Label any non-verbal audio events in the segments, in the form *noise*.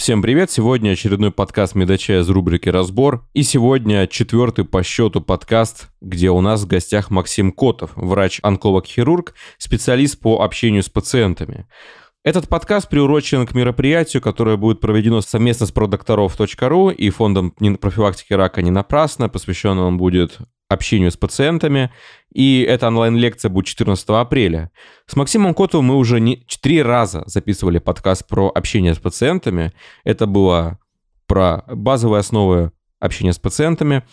Всем привет! Сегодня очередной подкаст Медача из рубрики «Разбор». И сегодня четвертый по счету подкаст, где у нас в гостях Максим Котов, врач-онколог-хирург, специалист по общению с пациентами. Этот подкаст приурочен к мероприятию, которое будет проведено совместно с продокторов.ру и фондом профилактики рака не напрасно. Посвящен он будет общению с пациентами. И эта онлайн-лекция будет 14 апреля. С Максимом Котовым мы уже не, три раза записывали подкаст про общение с пациентами. Это было про базовые основы общения с пациентами,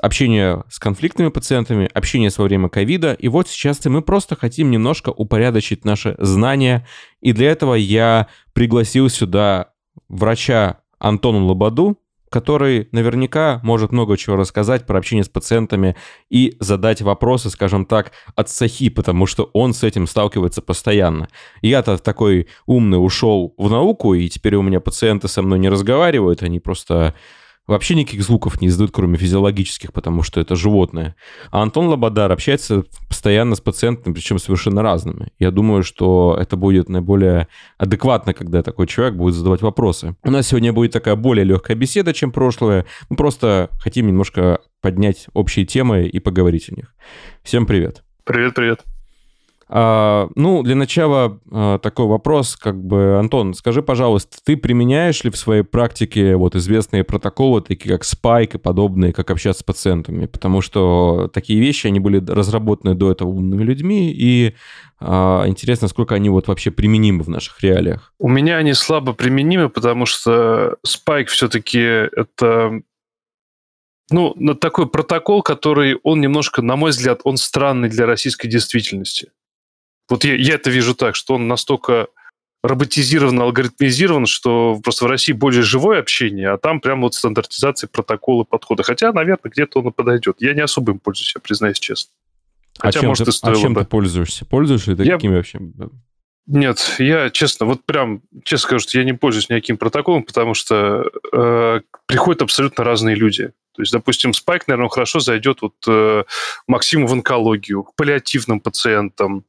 общение с конфликтными пациентами, общение во время ковида. И вот сейчас мы просто хотим немножко упорядочить наши знания. И для этого я пригласил сюда врача Антону Лободу, который наверняка может много чего рассказать про общение с пациентами и задать вопросы, скажем так, от сахи, потому что он с этим сталкивается постоянно. Я-то такой умный ушел в науку, и теперь у меня пациенты со мной не разговаривают, они просто вообще никаких звуков не издают, кроме физиологических, потому что это животное. А Антон Лободар общается постоянно с пациентами, причем совершенно разными. Я думаю, что это будет наиболее адекватно, когда такой человек будет задавать вопросы. У нас сегодня будет такая более легкая беседа, чем прошлое. Мы просто хотим немножко поднять общие темы и поговорить о них. Всем привет. Привет, привет. А, ну, для начала а, такой вопрос, как бы, Антон, скажи, пожалуйста, ты применяешь ли в своей практике вот известные протоколы, такие как Spike и подобные, как общаться с пациентами? Потому что такие вещи, они были разработаны до этого умными людьми, и а, интересно, сколько они вот вообще применимы в наших реалиях. У меня они слабо применимы, потому что Spike все-таки это ну, такой протокол, который, он немножко, на мой взгляд, он странный для российской действительности. Вот я, я это вижу так, что он настолько роботизирован, алгоритмизирован, что просто в России более живое общение, а там прям вот стандартизация протоколы, подхода. Хотя, наверное, где-то он и подойдет. Я не особо им пользуюсь, я признаюсь честно. А Хотя, а чем, может, ты, а чем бы. ты пользуешься? Пользуешься ли ты я... какими вообще? Нет, я честно, вот прям честно скажу, что я не пользуюсь никаким протоколом, потому что э, приходят абсолютно разные люди. То есть, допустим, Спайк, наверное, хорошо зайдет вот э, Максиму в онкологию, к паллиативным пациентам,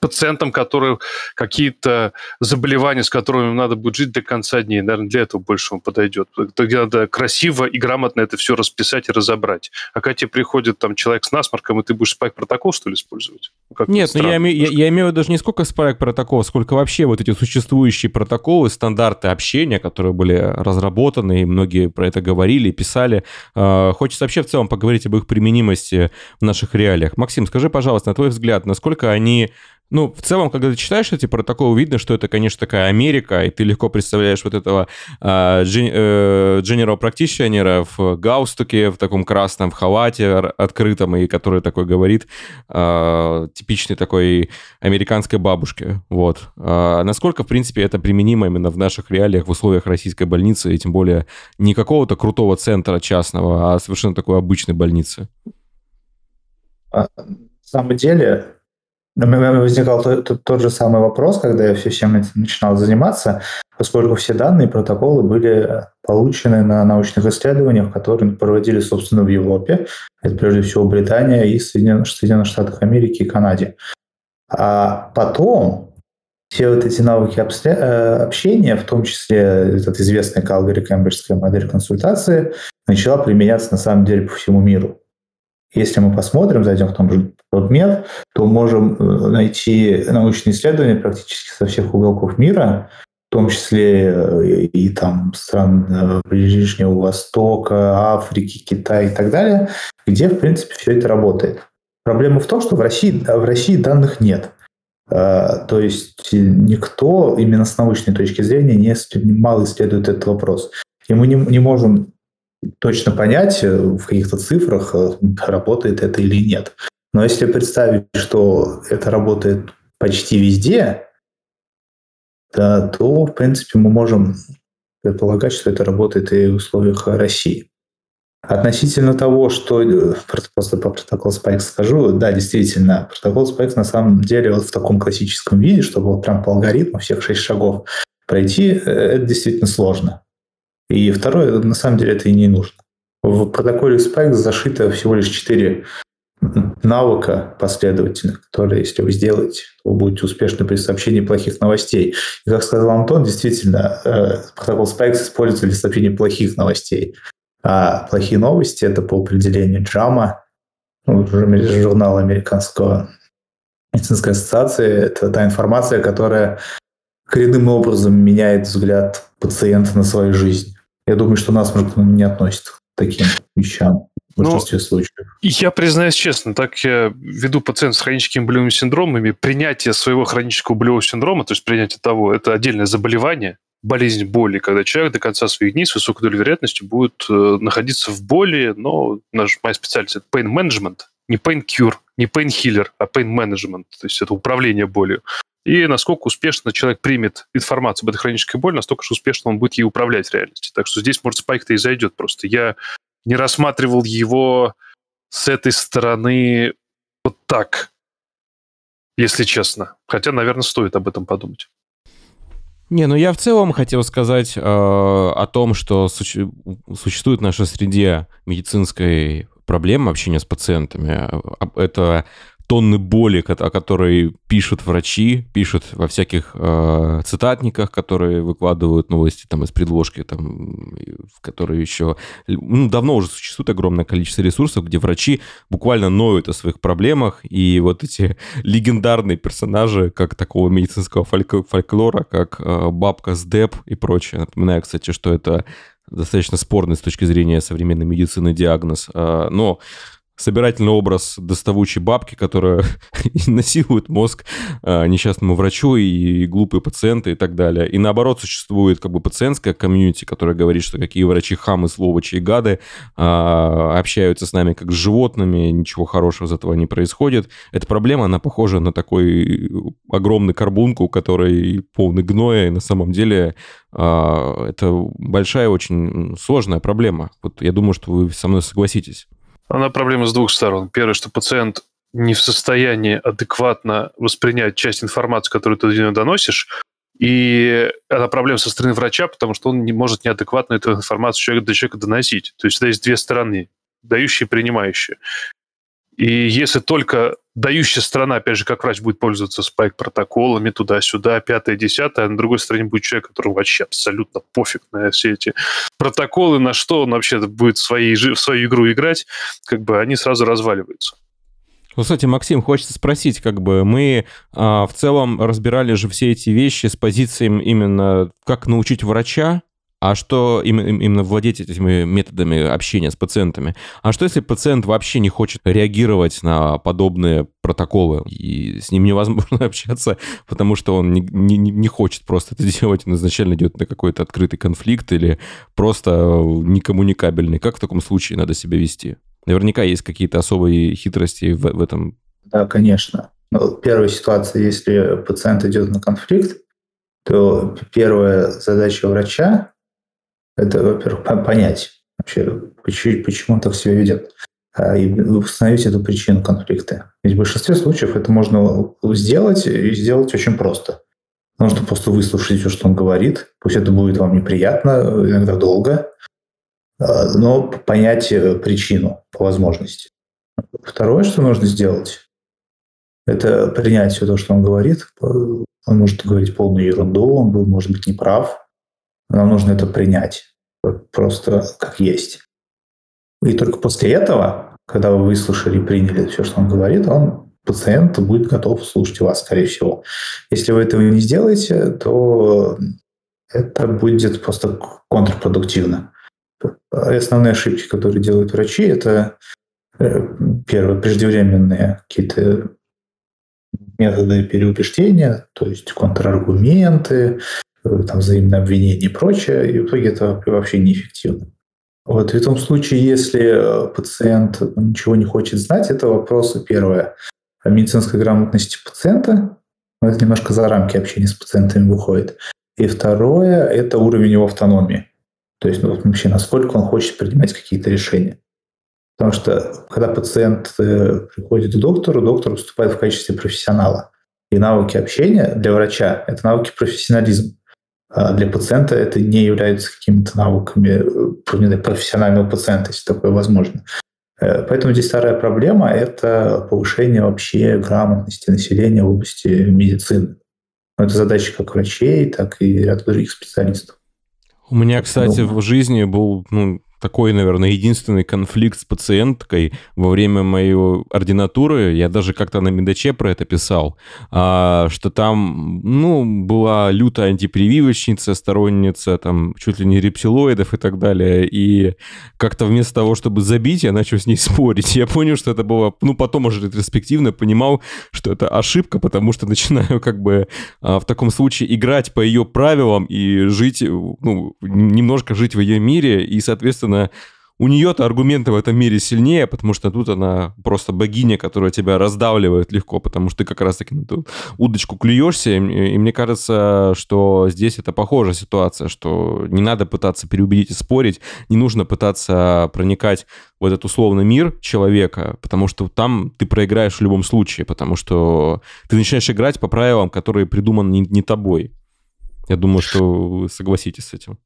пациентам, которые какие-то заболевания, с которыми надо будет жить до конца дней. Наверное, для этого больше он подойдет. Где надо красиво и грамотно это все расписать и разобрать. А когда тебе приходит там человек с насморком, и ты будешь спайк-протокол, что ли, использовать? Как Нет, ну я, име, я, я имею даже не сколько спайк-протоколов, сколько вообще вот эти существующие протоколы, стандарты общения, которые были разработаны, и многие про это говорили, писали. А, хочется вообще в целом поговорить об их применимости в наших реалиях. Максим, скажи, пожалуйста, на твой взгляд, насколько они ну, в целом, когда ты читаешь эти протоколы, видно, что это, конечно, такая Америка, и ты легко представляешь вот этого э, general practitioner в галстуке, в таком красном в халате открытом, и который такой говорит, э, типичной такой американской бабушке. Вот. А насколько, в принципе, это применимо именно в наших реалиях, в условиях российской больницы, и тем более не какого-то крутого центра частного, а совершенно такой обычной больницы? На самом деле, у меня возникал тот, тот же самый вопрос, когда я всем этим начинал заниматься, поскольку все данные, протоколы были получены на научных исследованиях, которые проводили, собственно, в Европе. Это прежде всего Британия и Соединенных, Соединенных Штатах Америки и Канаде. А потом все вот эти навыки э, общения, в том числе этот известный Калгари Кембриджская модель консультации, начала применяться на самом деле по всему миру. Если мы посмотрим, зайдем в том же PubMed, то можем э, найти научные исследования практически со всех уголков мира, в том числе э, и там стран э, Ближнего Востока, Африки, Китая и так далее, где, в принципе, все это работает. Проблема в том, что в России, в России данных нет. То есть никто именно с научной точки зрения не мало исследует этот вопрос. И мы не, не можем точно понять э, в каких-то цифрах, э, работает это или нет. Но если представить, что это работает почти везде, да, то, в принципе, мы можем предполагать, что это работает и в условиях России. Относительно того, что э, просто по протоколу Spikes скажу, да, действительно, протокол Spikes на самом деле вот в таком классическом виде, чтобы вот прям по алгоритму всех шесть шагов пройти, это действительно сложно. И второе, на самом деле это и не нужно. В протоколе Spike зашито всего лишь четыре навыка последовательных, которые, если вы сделаете, вы будете успешны при сообщении плохих новостей. И, как сказал Антон, действительно, э, протокол Spikes используется для сообщения плохих новостей. А плохие новости – это по определению JAMA, ну, журнал американского медицинской ассоциации. Это та информация, которая коренным образом меняет взгляд пациента на свою жизнь. Я думаю, что нас, может, не относит к таким вещам в ну, большинстве ну, случаев. Я признаюсь честно, так я веду пациентов с хроническими болевыми синдромами. Принятие своего хронического болевого синдрома, то есть принятие того, это отдельное заболевание, болезнь боли, когда человек до конца своих дней с высокой долей вероятности будет э, находиться в боли, но наш, моя специальность – это pain management, не pain cure, не pain healer, а pain management, то есть это управление болью. И насколько успешно человек примет информацию об этой хронической боли, настолько же успешно он будет ей управлять в реальности. Так что здесь, может, спайк-то и зайдет просто. Я не рассматривал его с этой стороны вот так, если честно. Хотя, наверное, стоит об этом подумать. Не, ну я в целом хотел сказать э, о том, что суще- существует в нашей среде медицинской проблема общения с пациентами. Это тонны боли, о которой пишут врачи, пишут во всяких э, цитатниках, которые выкладывают новости там из предложки, там, которые еще... Ну, давно уже существует огромное количество ресурсов, где врачи буквально ноют о своих проблемах, и вот эти *laughs* легендарные персонажи, как такого медицинского фольк- фольклора, как э, бабка с ДЭП и прочее. Напоминаю, кстати, что это достаточно спорный с точки зрения современной медицины диагноз. Э, но собирательный образ доставучей бабки, которая *laughs* насилует мозг э, несчастному врачу и глупые пациенты и так далее. И наоборот, существует как бы пациентская комьюнити, которая говорит, что какие врачи хамы, сволочи и гады э, общаются с нами как с животными, ничего хорошего из этого не происходит. Эта проблема, она похожа на такой огромный карбунку, который полный гноя, и на самом деле э, это большая, очень сложная проблема. Вот я думаю, что вы со мной согласитесь. Она проблема с двух сторон. Первое, что пациент не в состоянии адекватно воспринять часть информации, которую ты до него доносишь, и это проблема со стороны врача, потому что он не может неадекватно эту информацию человека до человека доносить. То есть всегда есть две стороны, дающие и принимающие. И если только дающая страна, опять же, как врач будет пользоваться спайк-протоколами туда-сюда, пятое, десятое, а на другой стороне будет человек, которому вообще абсолютно пофиг на все эти протоколы, на что он вообще будет в, своей, в свою игру играть, как бы они сразу разваливаются. Ну, кстати, Максим, хочется спросить, как бы мы а, в целом разбирали же все эти вещи с позицией именно как научить врача а что именно владеть этими методами общения с пациентами? А что если пациент вообще не хочет реагировать на подобные протоколы, и с ним невозможно *laughs* общаться, потому что он не, не, не хочет просто это делать, он изначально идет на какой-то открытый конфликт или просто некоммуникабельный. Как в таком случае надо себя вести? Наверняка есть какие-то особые хитрости в, в этом. Да, конечно. Ну, первая ситуация, если пациент идет на конфликт, то первая задача врача это, во-первых, понять вообще, почему, почему он так себя ведет, а, и установить эту причину конфликта. Ведь в большинстве случаев это можно сделать и сделать очень просто. Нужно просто выслушать все, что он говорит. Пусть это будет вам неприятно, иногда долго, а, но понять э, причину по возможности. Второе, что нужно сделать, это принять все то, что он говорит. Он может говорить полную ерунду, он может быть неправ, нам нужно это принять просто как есть. И только после этого, когда вы выслушали и приняли все, что он говорит, он, пациент, будет готов слушать вас, скорее всего. Если вы этого не сделаете, то это будет просто контрпродуктивно. Основные ошибки, которые делают врачи, это э, первое, преждевременные какие-то методы переубеждения, то есть контраргументы, там, взаимное обвинение и прочее, и в итоге это вообще неэффективно. Вот в этом случае, если пациент ничего не хочет знать, это вопросы, первое, о медицинской грамотности пациента, но это немножко за рамки общения с пациентами выходит. И второе – это уровень его автономии. То есть ну, вообще, насколько он хочет принимать какие-то решения. Потому что когда пациент э, приходит к доктору, доктор выступает в качестве профессионала. И навыки общения для врача – это навыки профессионализма. А для пациента это не является какими-то навыками э, профессионального пациента, если такое возможно. Э, поэтому здесь вторая проблема – это повышение вообще грамотности населения в области медицины. Это задача как врачей, так и ряд других специалистов. У меня, кстати, ну, в жизни был ну, такой, наверное, единственный конфликт с пациенткой во время моей ординатуры. Я даже как-то на Медаче про это писал, а, что там, ну, была лютая антипрививочница, сторонница, там, чуть ли не рептилоидов и так далее. И как-то вместо того, чтобы забить, я начал с ней спорить. Я понял, что это было, ну, потом уже ретроспективно понимал, что это ошибка, потому что начинаю как бы а, в таком случае играть по ее правилам и жить, ну, немножко жить в ее мире, и, соответственно, соответственно, у нее-то аргументы в этом мире сильнее, потому что тут она просто богиня, которая тебя раздавливает легко, потому что ты как раз-таки на эту удочку клюешься. И, и мне кажется, что здесь это похожая ситуация, что не надо пытаться переубедить и спорить, не нужно пытаться проникать в этот условный мир человека, потому что там ты проиграешь в любом случае, потому что ты начинаешь играть по правилам, которые придуманы не, не тобой. Я думаю, что вы согласитесь с этим.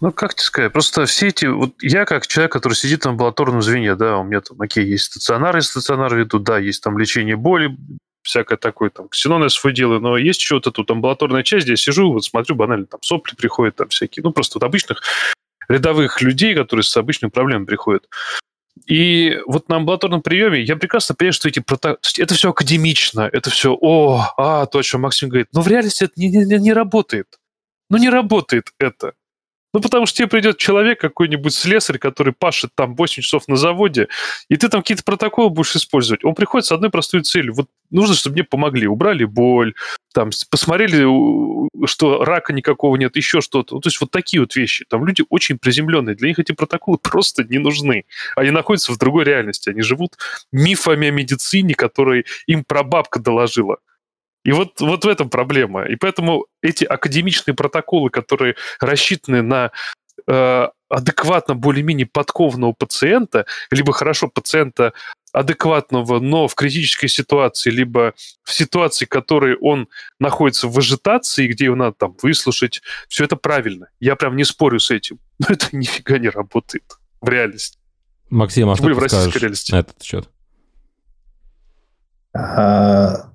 Ну, как тебе сказать, просто все эти... Вот я как человек, который сидит в амбулаторном звене, да, у меня там, окей, есть стационар, и стационар веду, да, есть там лечение боли, всякое такое, там, ксенон я свой делаю, но есть еще вот эта вот амбулаторная часть, где я сижу, вот смотрю, банально, там, сопли приходят, там, всякие, ну, просто вот обычных рядовых людей, которые с обычными проблемами приходят. И вот на амбулаторном приеме я прекрасно понимаю, что эти прото... это все академично, это все, о, а, то, о чем Максим говорит. Но в реальности это не, не, не работает. Ну, не работает это. Ну, потому что тебе придет человек, какой-нибудь слесарь, который пашет там 8 часов на заводе, и ты там какие-то протоколы будешь использовать. Он приходит с одной простой целью. Вот нужно, чтобы мне помогли. Убрали боль, там, посмотрели, что рака никакого нет, еще что-то. Ну, то есть вот такие вот вещи. Там люди очень приземленные. Для них эти протоколы *laughs* просто не нужны. Они находятся в другой реальности. Они живут мифами о медицине, которые им прабабка доложила. И вот, вот в этом проблема. И поэтому эти академичные протоколы, которые рассчитаны на э, адекватно более-менее подкованного пациента, либо хорошо пациента адекватного, но в критической ситуации, либо в ситуации, в которой он находится в ажитации, где его надо там выслушать, все это правильно. Я прям не спорю с этим. *laughs* Но это нифига не работает в реальности. Максим, а что ты скажешь реальности. на этот счет? А,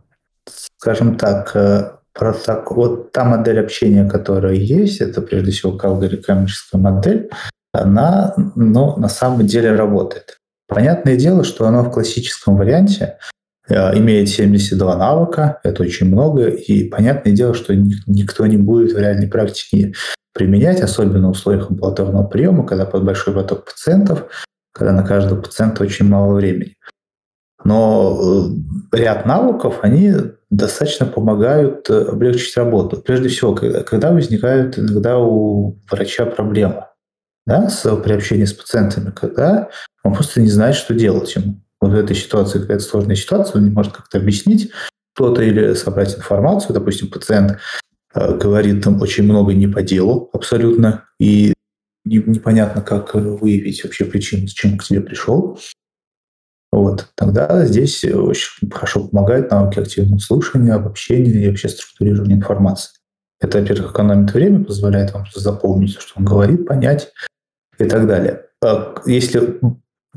скажем так, э, проток... вот та модель общения, которая есть, это прежде всего алгоритмическая модель, она ну, на самом деле работает. Понятное дело, что она в классическом варианте э, имеет 72 навыка, это очень много, и понятное дело, что никто не будет в реальной практике применять, особенно в условиях амбулаторного приема, когда под большой поток пациентов, когда на каждого пациента очень мало времени. Но э, ряд навыков, они достаточно помогают э, облегчить работу. Прежде всего, когда возникают иногда у врача проблемы да, с, при общении с пациентами, когда он просто не знает, что делать ему. Вот в этой ситуации, какая-то сложная ситуация, он не может как-то объяснить что-то или собрать информацию. Допустим, пациент э, говорит там очень много не по делу абсолютно, и непонятно, как выявить вообще причину, с чем к тебе пришел. Вот. Тогда здесь очень хорошо помогает навыки активного слушания, обобщения и вообще структурирования информации. Это, во-первых, экономит время, позволяет вам запомнить, что он говорит, понять и так далее. А если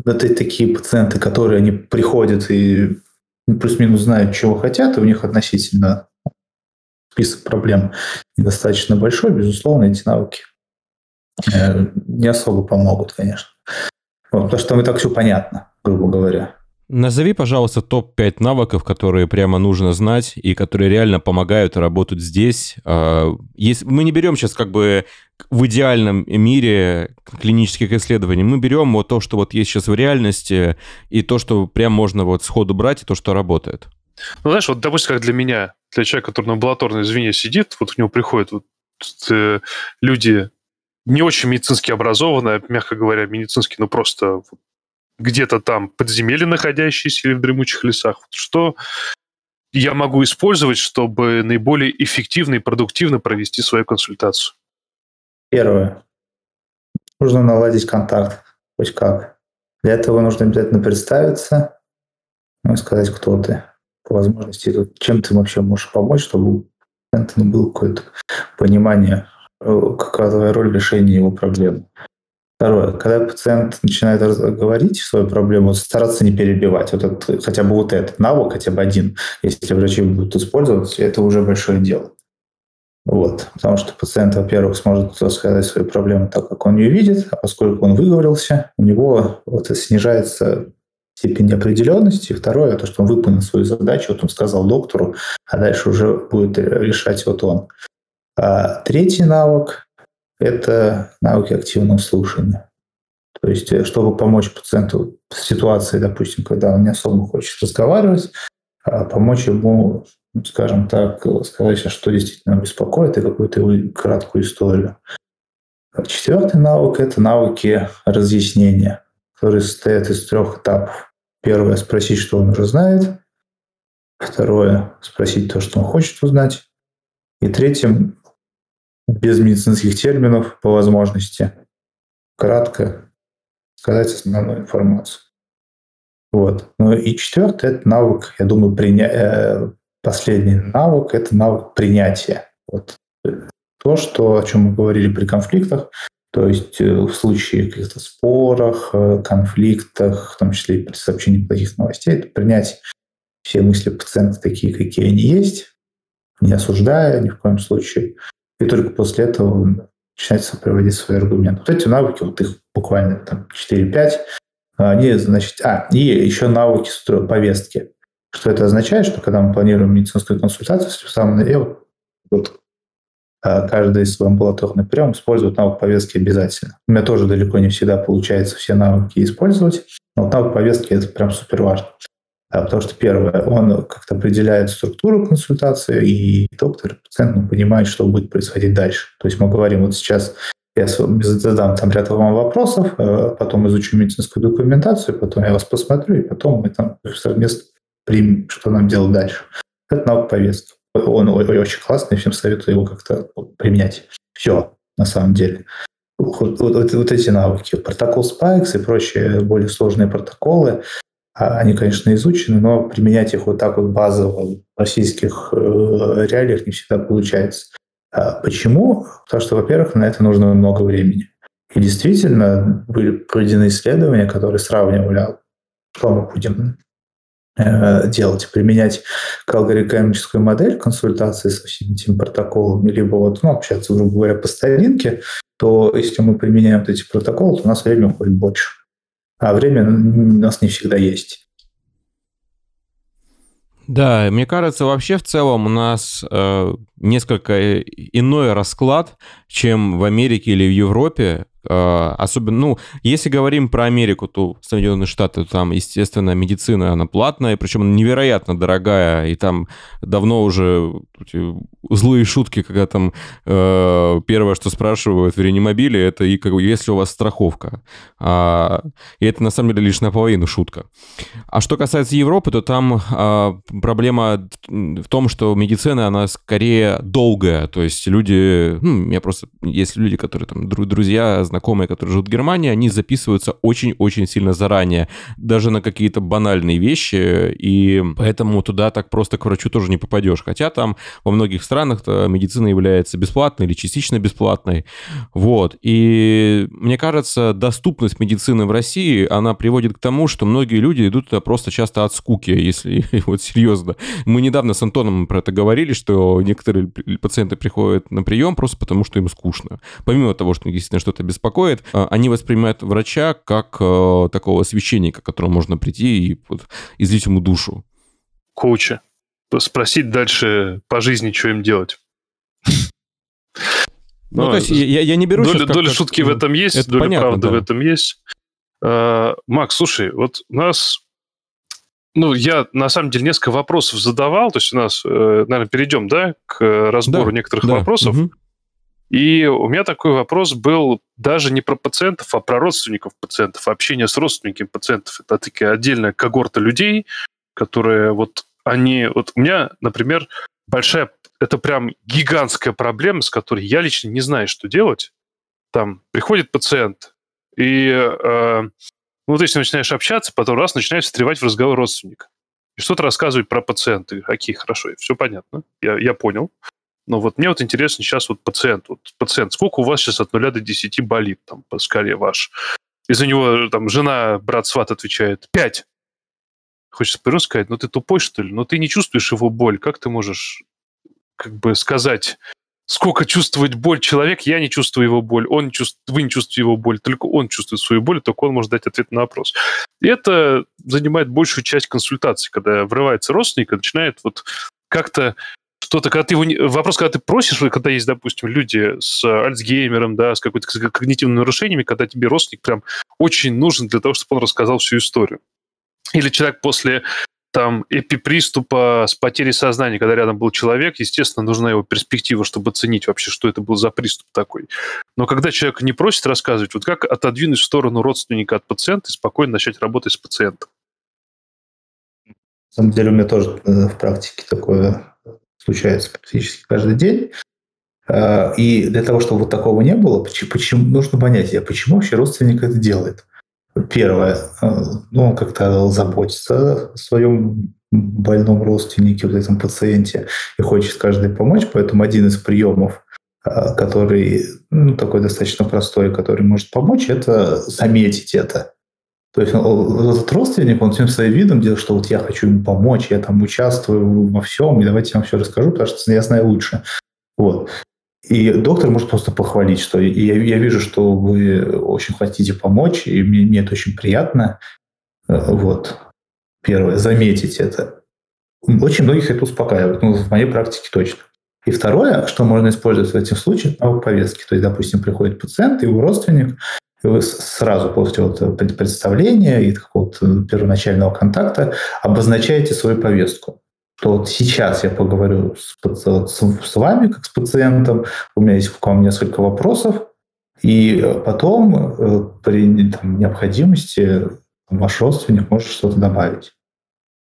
это такие пациенты, которые они приходят и плюс-минус знают, чего хотят, и у них относительно список проблем недостаточно большой, безусловно, эти навыки э, не особо помогут, конечно. Вот, потому что там и так все понятно грубо говоря. Назови, пожалуйста, топ-5 навыков, которые прямо нужно знать и которые реально помогают работать здесь. А, если мы не берем сейчас как бы в идеальном мире клинических исследований, мы берем вот то, что вот есть сейчас в реальности, и то, что прям можно вот сходу брать, и то, что работает. Ну, знаешь, вот, допустим, как для меня, для человека, который на амбулаторной звене сидит, вот к нему приходят вот, э, люди не очень медицински образованные, мягко говоря, медицински, ну, просто где-то там подземелье находящиеся или в дремучих лесах, что я могу использовать, чтобы наиболее эффективно и продуктивно провести свою консультацию? Первое. Нужно наладить контакт, хоть как. Для этого нужно обязательно представиться, ну и сказать, кто ты. По возможности, чем ты вообще можешь помочь, чтобы у было какое-то понимание, э, какая твоя роль в решении его проблемы. Второе, когда пациент начинает говорить свою проблему, стараться не перебивать. Вот это, хотя бы вот этот навык, хотя бы один, если врачи будут использовать, это уже большое дело. Вот. Потому что пациент, во-первых, сможет рассказать свою проблему так, как он ее видит, а поскольку он выговорился, у него вот снижается степень неопределенности. Второе, то, что он выполнил свою задачу, вот он сказал доктору, а дальше уже будет решать вот он. А третий навык это навыки активного слушания. То есть, э, чтобы помочь пациенту в ситуации, допустим, когда он не особо хочет разговаривать, а помочь ему, скажем так, сказать, что действительно беспокоит, и какую-то его краткую историю. Четвертый навык – это навыки разъяснения, которые состоят из трех этапов. Первое – спросить, что он уже знает. Второе – спросить то, что он хочет узнать. И третьим без медицинских терминов по возможности, кратко сказать основную информацию. Вот. Ну и четвертый – это навык, я думаю, приня... Э, последний навык – это навык принятия. Вот. То, что, о чем мы говорили при конфликтах, то есть э, в случае каких-то спорах, э, конфликтах, в том числе и при сообщении плохих новостей, это принять все мысли пациента такие, какие они есть, не осуждая ни в коем случае, и только после этого начинается проводить свои аргументы. Вот эти навыки, вот их буквально там 4-5, они, значит, а, и еще навыки повестки. Что это означает, что когда мы планируем медицинскую консультацию, в самом вот, вот а, каждый из амбулаторный прием использует навык повестки обязательно. У меня тоже далеко не всегда получается все навыки использовать, но навык повестки – это прям супер важно. А, потому что первое, он как-то определяет структуру консультации, и доктор, пациент ну, понимает, что будет происходить дальше. То есть мы говорим, вот сейчас я задам там ряд вам вопросов, а потом изучу медицинскую документацию, потом я вас посмотрю, и потом мы там совместно примем, что нам делать дальше. Это навык повестки. Он очень классный, всем советую его как-то применять. Все, на самом деле. Вот, вот, вот эти навыки. Протокол Spikes и прочие более сложные протоколы, они, конечно, изучены, но применять их вот так вот базово в российских э, реалиях не всегда получается. А почему? Потому что, во-первых, на это нужно много времени. И действительно были проведены исследования, которые сравнивали, а что мы будем э, делать, применять алгоритмическую модель консультации со всеми этими протоколами, либо вот, ну, общаться, грубо говоря, по старинке, то если мы применяем вот эти протоколы, то у нас время уходит больше а время у нас не всегда есть. Да, мне кажется, вообще в целом у нас э, несколько иной расклад, чем в Америке или в Европе. Э, особенно, ну, если говорим про Америку, то Соединенные Штаты, там, естественно, медицина, она платная, причем невероятно дорогая, и там давно уже злые шутки, когда там э, первое, что спрашивают в реанимобиле, это и как, если у вас страховка. А, и это на самом деле лишь наполовину шутка. А что касается Европы, то там а, проблема в том, что медицина, она скорее долгая, то есть люди, ну, я просто, есть люди, которые там, друзья, знакомые, которые живут в Германии, они записываются очень-очень сильно заранее, даже на какие-то банальные вещи, и поэтому туда так просто к врачу тоже не попадешь. Хотя там во многих странах медицина является бесплатной или частично бесплатной. Вот. И мне кажется, доступность медицины в России, она приводит к тому, что многие люди идут туда просто часто от скуки, если *laughs* вот серьезно. Мы недавно с Антоном про это говорили, что некоторые пациенты приходят на прием просто потому, что им скучно. Помимо того, что действительно что-то беспокоит, а, они воспринимают врача как э, такого священника, к которому можно прийти и вот, излить ему душу. Коуча. Спросить дальше по жизни, что им делать. Ну, ну, то есть я, я не беру доля, доля шутки в этом есть, это доля понятно, правды да. в этом есть. А, Макс, слушай, вот у нас ну, я на самом деле несколько вопросов задавал, то есть у нас, э, наверное, перейдем, да, к разбору да, некоторых да. вопросов. Угу. И у меня такой вопрос был даже не про пациентов, а про родственников пациентов, общение с родственниками пациентов. Это такая отдельная когорта людей, которые вот они... Вот у меня, например, большая... Это прям гигантская проблема, с которой я лично не знаю, что делать. Там приходит пациент, и э, ну, ты с ним начинаешь общаться, потом раз начинаешь встревать в разговор родственника. И что-то рассказывать про пациента. Окей, хорошо, все понятно, я, я понял. Но вот мне вот интересно сейчас вот пациент. Вот пациент, сколько у вас сейчас от 0 до 10 болит там по скале ваш? Из-за него там жена, брат, сват отвечает 5. Хочется по сказать, ну ты тупой, что ли? Ну ты не чувствуешь его боль. Как ты можешь как бы сказать, сколько чувствует боль человек, я не чувствую его боль, он чувствует, вы не чувствуете его боль, только он чувствует свою боль, только он может дать ответ на вопрос. И это занимает большую часть консультации, когда врывается родственник и начинает вот как-то что-то, когда ты его... Вопрос, когда ты просишь, когда есть, допустим, люди с Альцгеймером, да, с какой-то когнитивными нарушениями, когда тебе родственник прям очень нужен для того, чтобы он рассказал всю историю. Или человек после там эпиприступа с потерей сознания, когда рядом был человек, естественно, нужна его перспектива, чтобы оценить вообще, что это был за приступ такой. Но когда человек не просит рассказывать, вот как отодвинуть в сторону родственника от пациента и спокойно начать работать с пациентом? На самом деле у меня тоже э, в практике такое случается практически каждый день. А, и для того, чтобы вот такого не было, почему, нужно понять, а почему вообще родственник это делает. Первое, э, ну, он как-то заботится о своем больном родственнике, вот этом пациенте, и хочет каждый помочь, поэтому один из приемов, э, который ну, такой достаточно простой, который может помочь, это заметить это. То есть этот родственник, он всем своим видом делает, что вот я хочу ему помочь, я там участвую во всем, и давайте я вам все расскажу, потому что я знаю лучше. Вот. И доктор может просто похвалить, что я, я вижу, что вы очень хотите помочь, и мне, мне это очень приятно. Э, вот. Первое, заметить это. Очень многих это успокаивает, ну, в моей практике точно. И второе, что можно использовать в этих случаях, новые повестки. То есть, допустим, приходит пациент, его родственник, сразу после вот представления и какого-то первоначального контакта обозначаете свою повестку что вот сейчас я поговорю с, с, с вами, как с пациентом, у меня есть к вам несколько вопросов, и потом э, при там, необходимости ваш родственник может что-то добавить.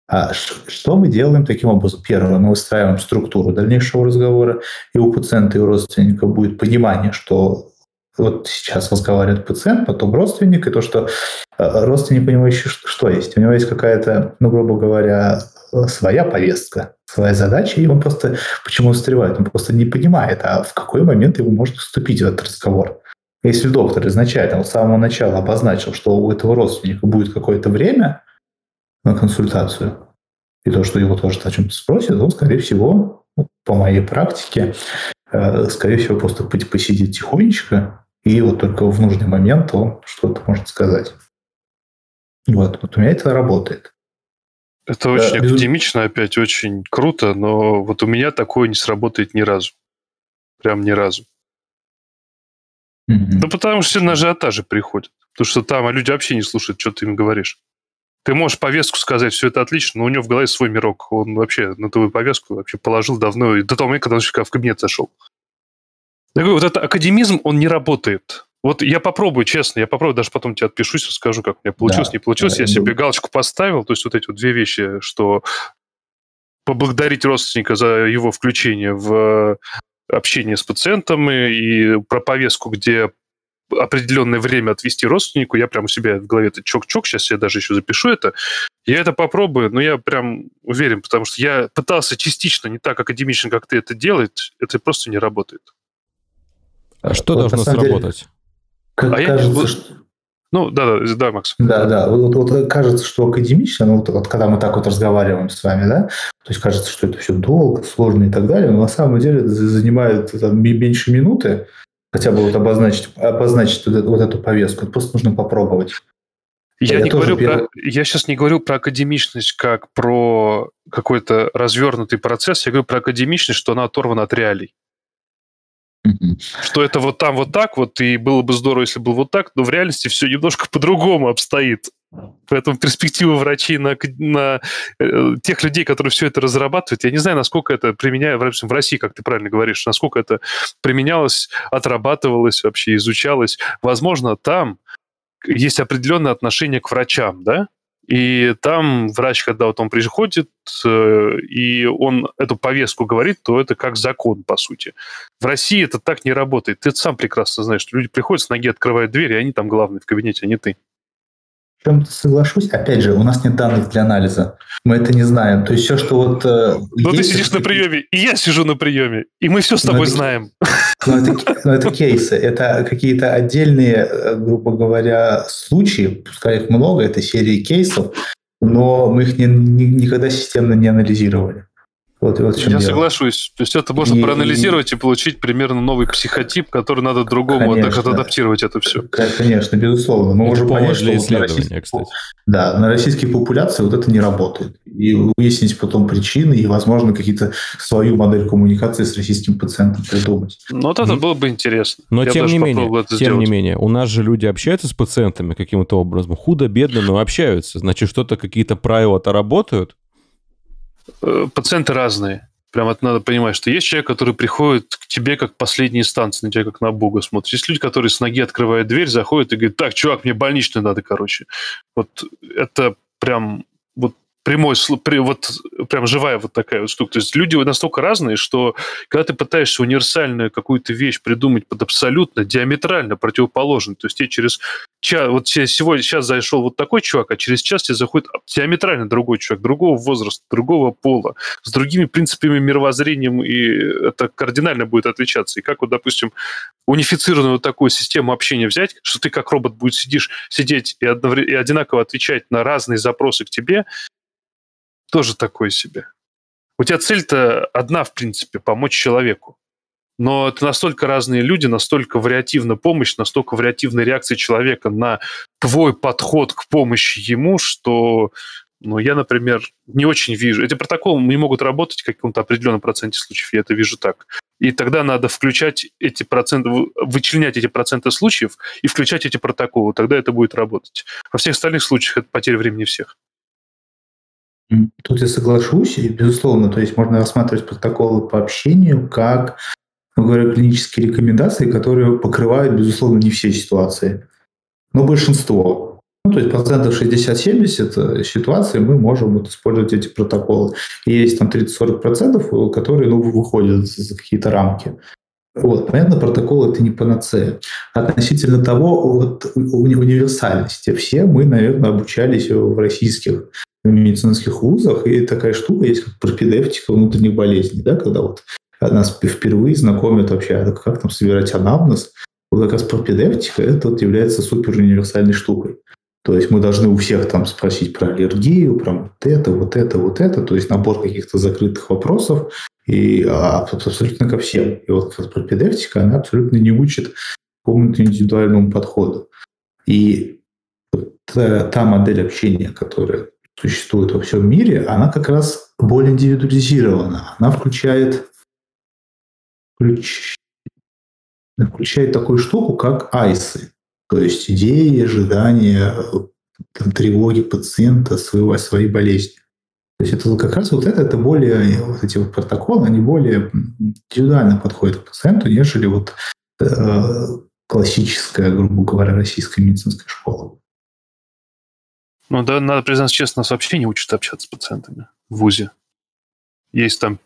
А что мы делаем таким образом? Первое, мы выстраиваем структуру дальнейшего разговора, и у пациента и у родственника будет понимание, что вот сейчас разговаривает пациент, потом родственник, и то, что э, родственник еще что есть? У него есть какая-то, ну, грубо говоря, своя повестка, своя задача, и он просто почему встревает? Он просто не понимает, а в какой момент ему можно вступить в этот разговор. Если доктор изначально, с самого начала обозначил, что у этого родственника будет какое-то время на консультацию, и то, что его тоже о чем-то спросит, он, скорее всего, по моей практике, э, скорее всего, просто посидит тихонечко, и вот только в нужный момент он что-то может сказать. Вот, вот у меня это работает. Это очень да, академично, опять очень круто, но вот у меня такое не сработает ни разу. Прям ни разу. Mm-hmm. Да потому что все на ажиотаже приходят. Потому что там люди вообще не слушают, что ты им говоришь. Ты можешь повестку сказать, все это отлично, но у него в голове свой мирок. Он вообще на твою повестку вообще положил давно, и до того момента, когда он в кабинет зашел. Я говорю, вот этот академизм, он не работает. Вот я попробую, честно, я попробую, даже потом тебе отпишусь, расскажу, как меня получилось, да, не получилось. Да, я себе галочку поставил, то есть вот эти вот две вещи, что поблагодарить родственника за его включение в общение с пациентом и про повестку, где определенное время отвести родственнику, я прям у себя в голове это чок-чок, сейчас я даже еще запишу это. Я это попробую, но я прям уверен, потому что я пытался частично не так академично, как ты это делать, это просто не работает. А что вот должно сработать? Деле, как а кажется, я... что... Ну, да, да, да, Макс. Да, да. Вот, вот кажется, что академично, ну, вот, вот когда мы так вот разговариваем с вами, да, то есть кажется, что это все долго, сложно и так далее, но на самом деле занимает там, меньше минуты, хотя бы вот обозначить, обозначить вот, эту, вот эту повестку. Это просто нужно попробовать. Я, я, не говорю перв... про, я сейчас не говорю про академичность как про какой-то развернутый процесс, я говорю про академичность, что она оторвана от реалий. Что это вот там вот так вот, и было бы здорово, если было вот так, но в реальности все немножко по-другому обстоит. Поэтому перспективы врачей на, на э, тех людей, которые все это разрабатывают, я не знаю, насколько это применяется в России, как ты правильно говоришь, насколько это применялось, отрабатывалось вообще, изучалось. Возможно, там есть определенное отношение к врачам, да? И там врач, когда вот он приходит, э, и он эту повестку говорит, то это как закон, по сути. В России это так не работает. Ты сам прекрасно знаешь, что люди приходят с ноги, открывают дверь, и они там главные в кабинете, а не ты. чем-то соглашусь. Опять же, у нас нет данных для анализа. Мы это не знаем. То есть все, что вот... Э, ну, ты сидишь на приеме, и я сижу на приеме, и мы все с тобой но знаем. Но это, но это кейсы, это какие-то отдельные, э, грубо говоря, случаи, пускай их много, это серии кейсов, но мы их не, ни, никогда системно не анализировали. Вот, вот Я дело. соглашусь. То есть это можно и, проанализировать и... и получить примерно новый психотип, который надо другому конечно, адаптировать это все. Конечно, безусловно. Мы можем понять, что вот на, российские, кстати. Да, на российские популяции вот это не работает. И выяснить потом причины и, возможно, какие-то свою модель коммуникации с российским пациентом придумать. Ну, вот это mm было бы интересно. Но Я тем не менее, тем сделать. не менее, у нас же люди общаются с пациентами каким-то образом. Худо-бедно, но общаются. Значит, что-то, какие-то правила-то работают? Э, пациенты разные. Прям это надо понимать, что есть человек, который приходит к тебе как последняя инстанция, на тебя как на Бога смотрит. Есть люди, которые с ноги открывают дверь, заходят и говорят, так, чувак, мне больничную надо, короче. Вот это прям прямой, вот прям живая вот такая вот штука. То есть люди настолько разные, что когда ты пытаешься универсальную какую-то вещь придумать под абсолютно диаметрально противоположную, то есть тебе через час, вот сегодня, сейчас зашел вот такой чувак, а через час тебе заходит диаметрально другой чувак, другого возраста, другого пола, с другими принципами мировоззрением, и это кардинально будет отличаться. И как вот, допустим, унифицированную такую систему общения взять, что ты как робот будешь сидишь, сидеть и, одновременно, и одинаково отвечать на разные запросы к тебе, тоже такое себе. У тебя цель-то одна, в принципе, помочь человеку. Но это настолько разные люди, настолько вариативна помощь, настолько вариативная реакция человека на твой подход к помощи ему, что ну, я, например, не очень вижу. Эти протоколы не могут работать в каком-то определенном проценте случаев, я это вижу так. И тогда надо включать эти проценты, вычленять эти проценты случаев и включать эти протоколы. Тогда это будет работать. Во всех остальных случаях это потеря времени всех. Тут я соглашусь, и, безусловно, то есть можно рассматривать протоколы по общению как, ну, говоря, клинические рекомендации, которые покрывают, безусловно, не все ситуации, но большинство. Ну, то есть процентов 60-70 ситуаций мы можем вот использовать эти протоколы. И есть там 30-40 процентов, которые ну, выходят за какие-то рамки. Вот, понятно, протокол это не панацея. Относительно того, вот универсальности, все мы, наверное, обучались в российских в медицинских вузах, и такая штука есть, как пропедевтика внутренних болезней, да, когда вот нас впервые знакомят вообще, а как там собирать анамнез. Вот как раз пропедевтика это вот является супер универсальной штукой. То есть мы должны у всех там спросить про аллергию, про вот это, вот это, вот это, то есть набор каких-то закрытых вопросов, и а, абсолютно ко всем. И вот пропедевтика, она абсолютно не учит какому-то индивидуальному подходу. И та, та модель общения, которая существует во всем мире, она как раз более индивидуализирована. Она включает, включ, включает такую штуку, как айсы. То есть идеи, ожидания, там, тревоги пациента, своего, своей болезни. То есть это как раз вот это, это более, вот эти вот протоколы, они более индивидуально подходят к пациенту, нежели вот э, классическая, грубо говоря, российская медицинская школа. Ну да, надо признаться честно, нас вообще не учат общаться с пациентами в ВУЗе. Есть там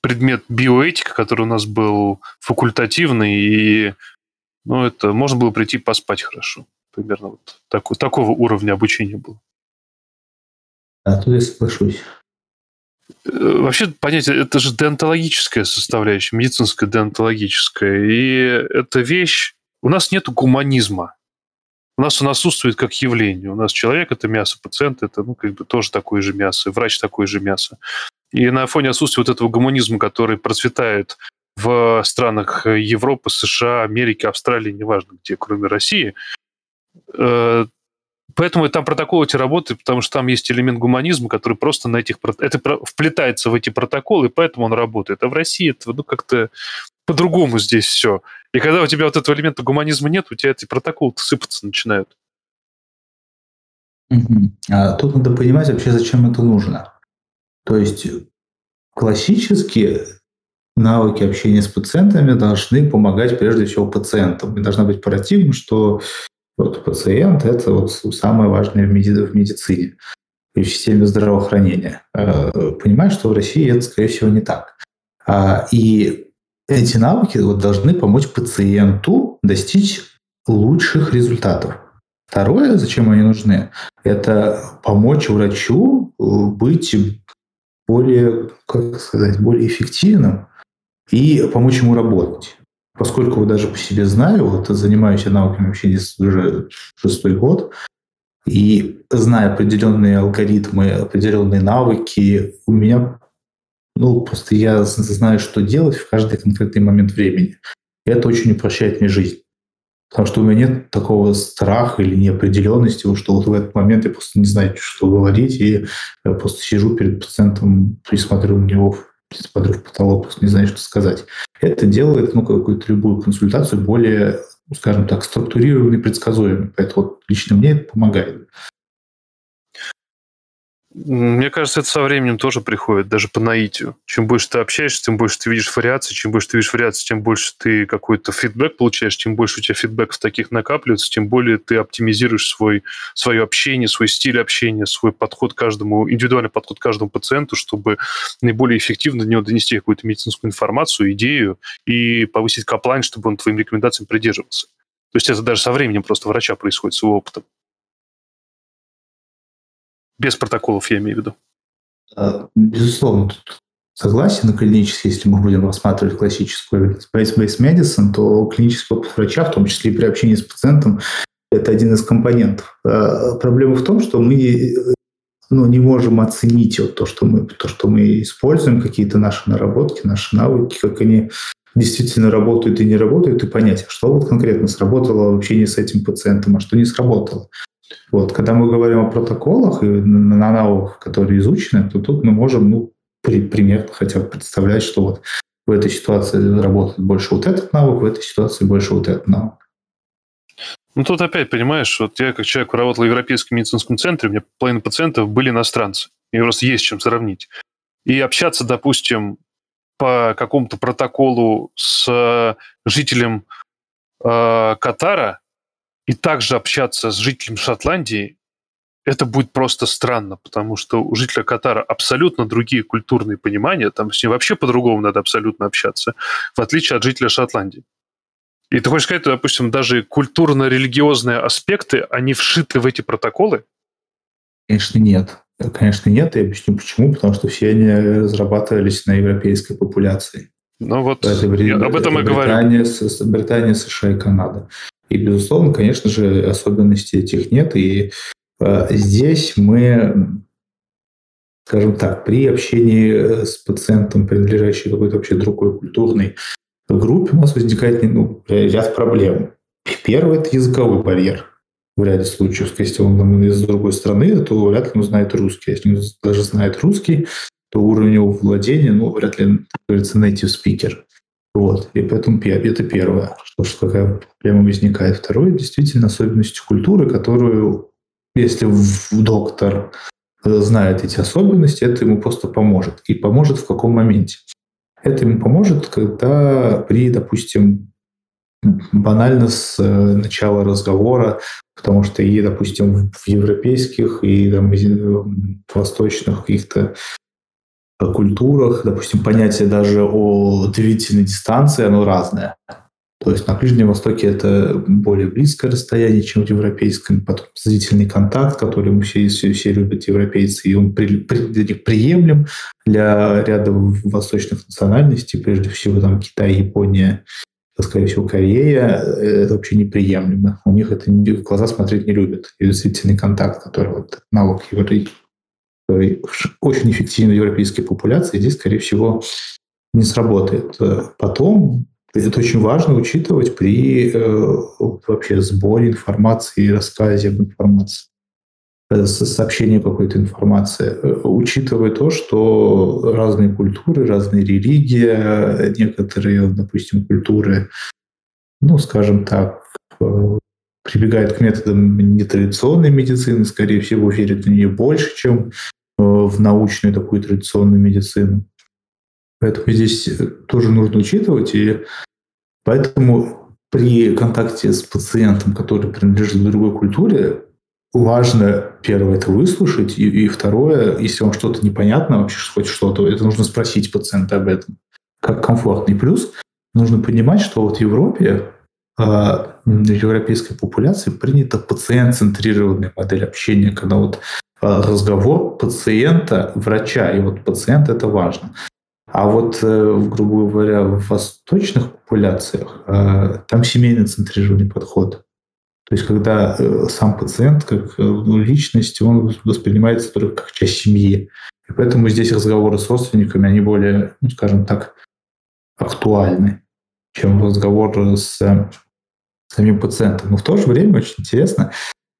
предмет биоэтика, который у нас был факультативный, и ну, это можно было прийти поспать хорошо. Примерно вот так, такого уровня обучения было. А тут я соглашусь. Э, вообще, понятие, это же деонтологическая составляющая, медицинская деонтологическая. И эта вещь... У нас нет гуманизма у нас он отсутствует как явление. У нас человек – это мясо, пациент – это ну, как бы тоже такое же мясо, врач – такое же мясо. И на фоне отсутствия вот этого гуманизма, который процветает в странах Европы, США, Америки, Австралии, неважно где, кроме России, э, Поэтому там протоколы эти работают, потому что там есть элемент гуманизма, который просто на этих... Это вплетается в эти протоколы, и поэтому он работает. А в России это ну, как-то по-другому здесь все. И когда у тебя вот этого элемента гуманизма нет, у тебя эти протоколы сыпаться начинают. А тут надо понимать вообще, зачем это нужно. То есть классические навыки общения с пациентами должны помогать прежде всего пациентам. И должна быть парадигма, что вот пациент – это вот самое важное в, медицине и в системе здравоохранения. А, понимаешь, что в России это, скорее всего, не так. А, и эти навыки вот должны помочь пациенту достичь лучших результатов. Второе, зачем они нужны, это помочь врачу э, быть более, как сказать, более эффективным и помочь ему работать. Поскольку даже по себе знаю, вот занимаюсь науками вообще уже шестой год, и зная определенные алгоритмы, определенные навыки, у меня, ну, просто я знаю, что делать в каждый конкретный момент времени. И это очень упрощает мне жизнь. Потому что у меня нет такого страха или неопределенности, что вот в этот момент я просто не знаю, что говорить, и я просто сижу перед пациентом и смотрю на него, смотрю в потолок, не знаю, что сказать. Это делает ну, какую-то любую консультацию более, скажем так, структурированной, предсказуемой. Поэтому вот лично мне это помогает. Мне кажется, это со временем тоже приходит, даже по наитию. Чем больше ты общаешься, тем больше ты видишь вариации, чем больше ты видишь вариации, тем больше ты какой-то фидбэк получаешь, тем больше у тебя фидбэков таких накапливается, тем более ты оптимизируешь свой, свое общение, свой стиль общения, свой подход каждому, индивидуальный подход к каждому пациенту, чтобы наиболее эффективно до него донести какую-то медицинскую информацию, идею и повысить каплайн, чтобы он твоим рекомендациям придерживался. То есть это даже со временем просто врача происходит, с его опытом. Без протоколов, я имею в виду. А, безусловно, тут согласен. Клинически, если мы будем рассматривать классическую space-based medicine, то клинический опыт врача, в том числе и при общении с пациентом, это один из компонентов. А, проблема в том, что мы ну, не можем оценить вот то, что мы, то, что мы используем, какие-то наши наработки, наши навыки, как они действительно работают и не работают, и понять, а что вот конкретно сработало в общении с этим пациентом, а что не сработало. Вот. Когда мы говорим о протоколах и на навыках, которые изучены, то тут мы можем ну, при, примерно хотя бы представлять, что вот в этой ситуации работает больше вот этот навык, в этой ситуации больше вот этот навык. Ну, тут опять, понимаешь, вот я как человек работал в Европейском медицинском центре, у меня половина пациентов были иностранцы. И просто есть чем сравнить. И общаться, допустим, по какому-то протоколу с жителем э, Катара и также общаться с жителем Шотландии, это будет просто странно, потому что у жителя Катара абсолютно другие культурные понимания, там с ним вообще по-другому надо абсолютно общаться, в отличие от жителя Шотландии. И ты хочешь сказать, допустим, даже культурно-религиозные аспекты, они вшиты в эти протоколы? Конечно, нет. Конечно, нет. Я объясню почему. Потому что все они разрабатывались на европейской популяции. Ну вот, это, я, об этом это и Британия, говорю. Британия, США и Канада. И, безусловно, конечно же, особенностей этих нет. И э, здесь мы, скажем так, при общении с пациентом, принадлежащим какой-то вообще другой культурной группе, у нас возникает ну, ряд проблем. Первый – это языковой барьер в ряде случаев. Если он из другой страны, то вряд ли он знает русский. Если он даже знает русский, то уровень его владения, ну, вряд ли, как говорится, native speaker. Вот. И поэтому это первое, что, что какая проблема возникает. Второе, действительно, особенности культуры, которую, если доктор знает эти особенности, это ему просто поможет. И поможет в каком моменте? Это ему поможет, когда при, допустим, банально с э, начала разговора, потому что и, допустим, в европейских и там, в восточных каких-то культурах, допустим, понятие даже о длительной дистанции, оно разное. То есть на Ближнем Востоке это более близкое расстояние, чем в европейском. Потом зрительный контакт, который мы все, все, все любят, европейцы, и он при, при, приемлем для ряда восточных национальностей, прежде всего там Китай, Япония, скорее всего, Корея, это вообще неприемлемо. У них это в глаза смотреть не любят. И зрительный контакт, который вот навык евреев очень эффективной европейской популяции здесь, скорее всего, не сработает. Потом это очень важно учитывать при э, вообще сборе информации и рассказе об информации э, сообщении какой-то информации, э, учитывая то, что разные культуры, разные религии, некоторые, допустим, культуры, ну, скажем так, прибегают к методам нетрадиционной медицины, скорее всего, верят в нее больше, чем в научную такую традиционную медицину. Поэтому здесь тоже нужно учитывать. И поэтому при контакте с пациентом, который принадлежит другой культуре, важно, первое, это выслушать, и, и второе, если вам что-то непонятно, вообще хоть что-то, это нужно спросить пациента об этом, как комфортный. Плюс нужно понимать, что вот в Европе в европейской популяции принята пациент-центрированная модель общения, когда вот разговор пациента, врача, и вот пациент это важно. А вот, грубо говоря, в восточных популяциях там семейно центрированный подход. То есть, когда сам пациент как ну, личность, он воспринимается только как часть семьи. И поэтому здесь разговоры с родственниками, они более, ну, скажем так, актуальны, чем разговор с самим пациентом. Но в то же время очень интересно,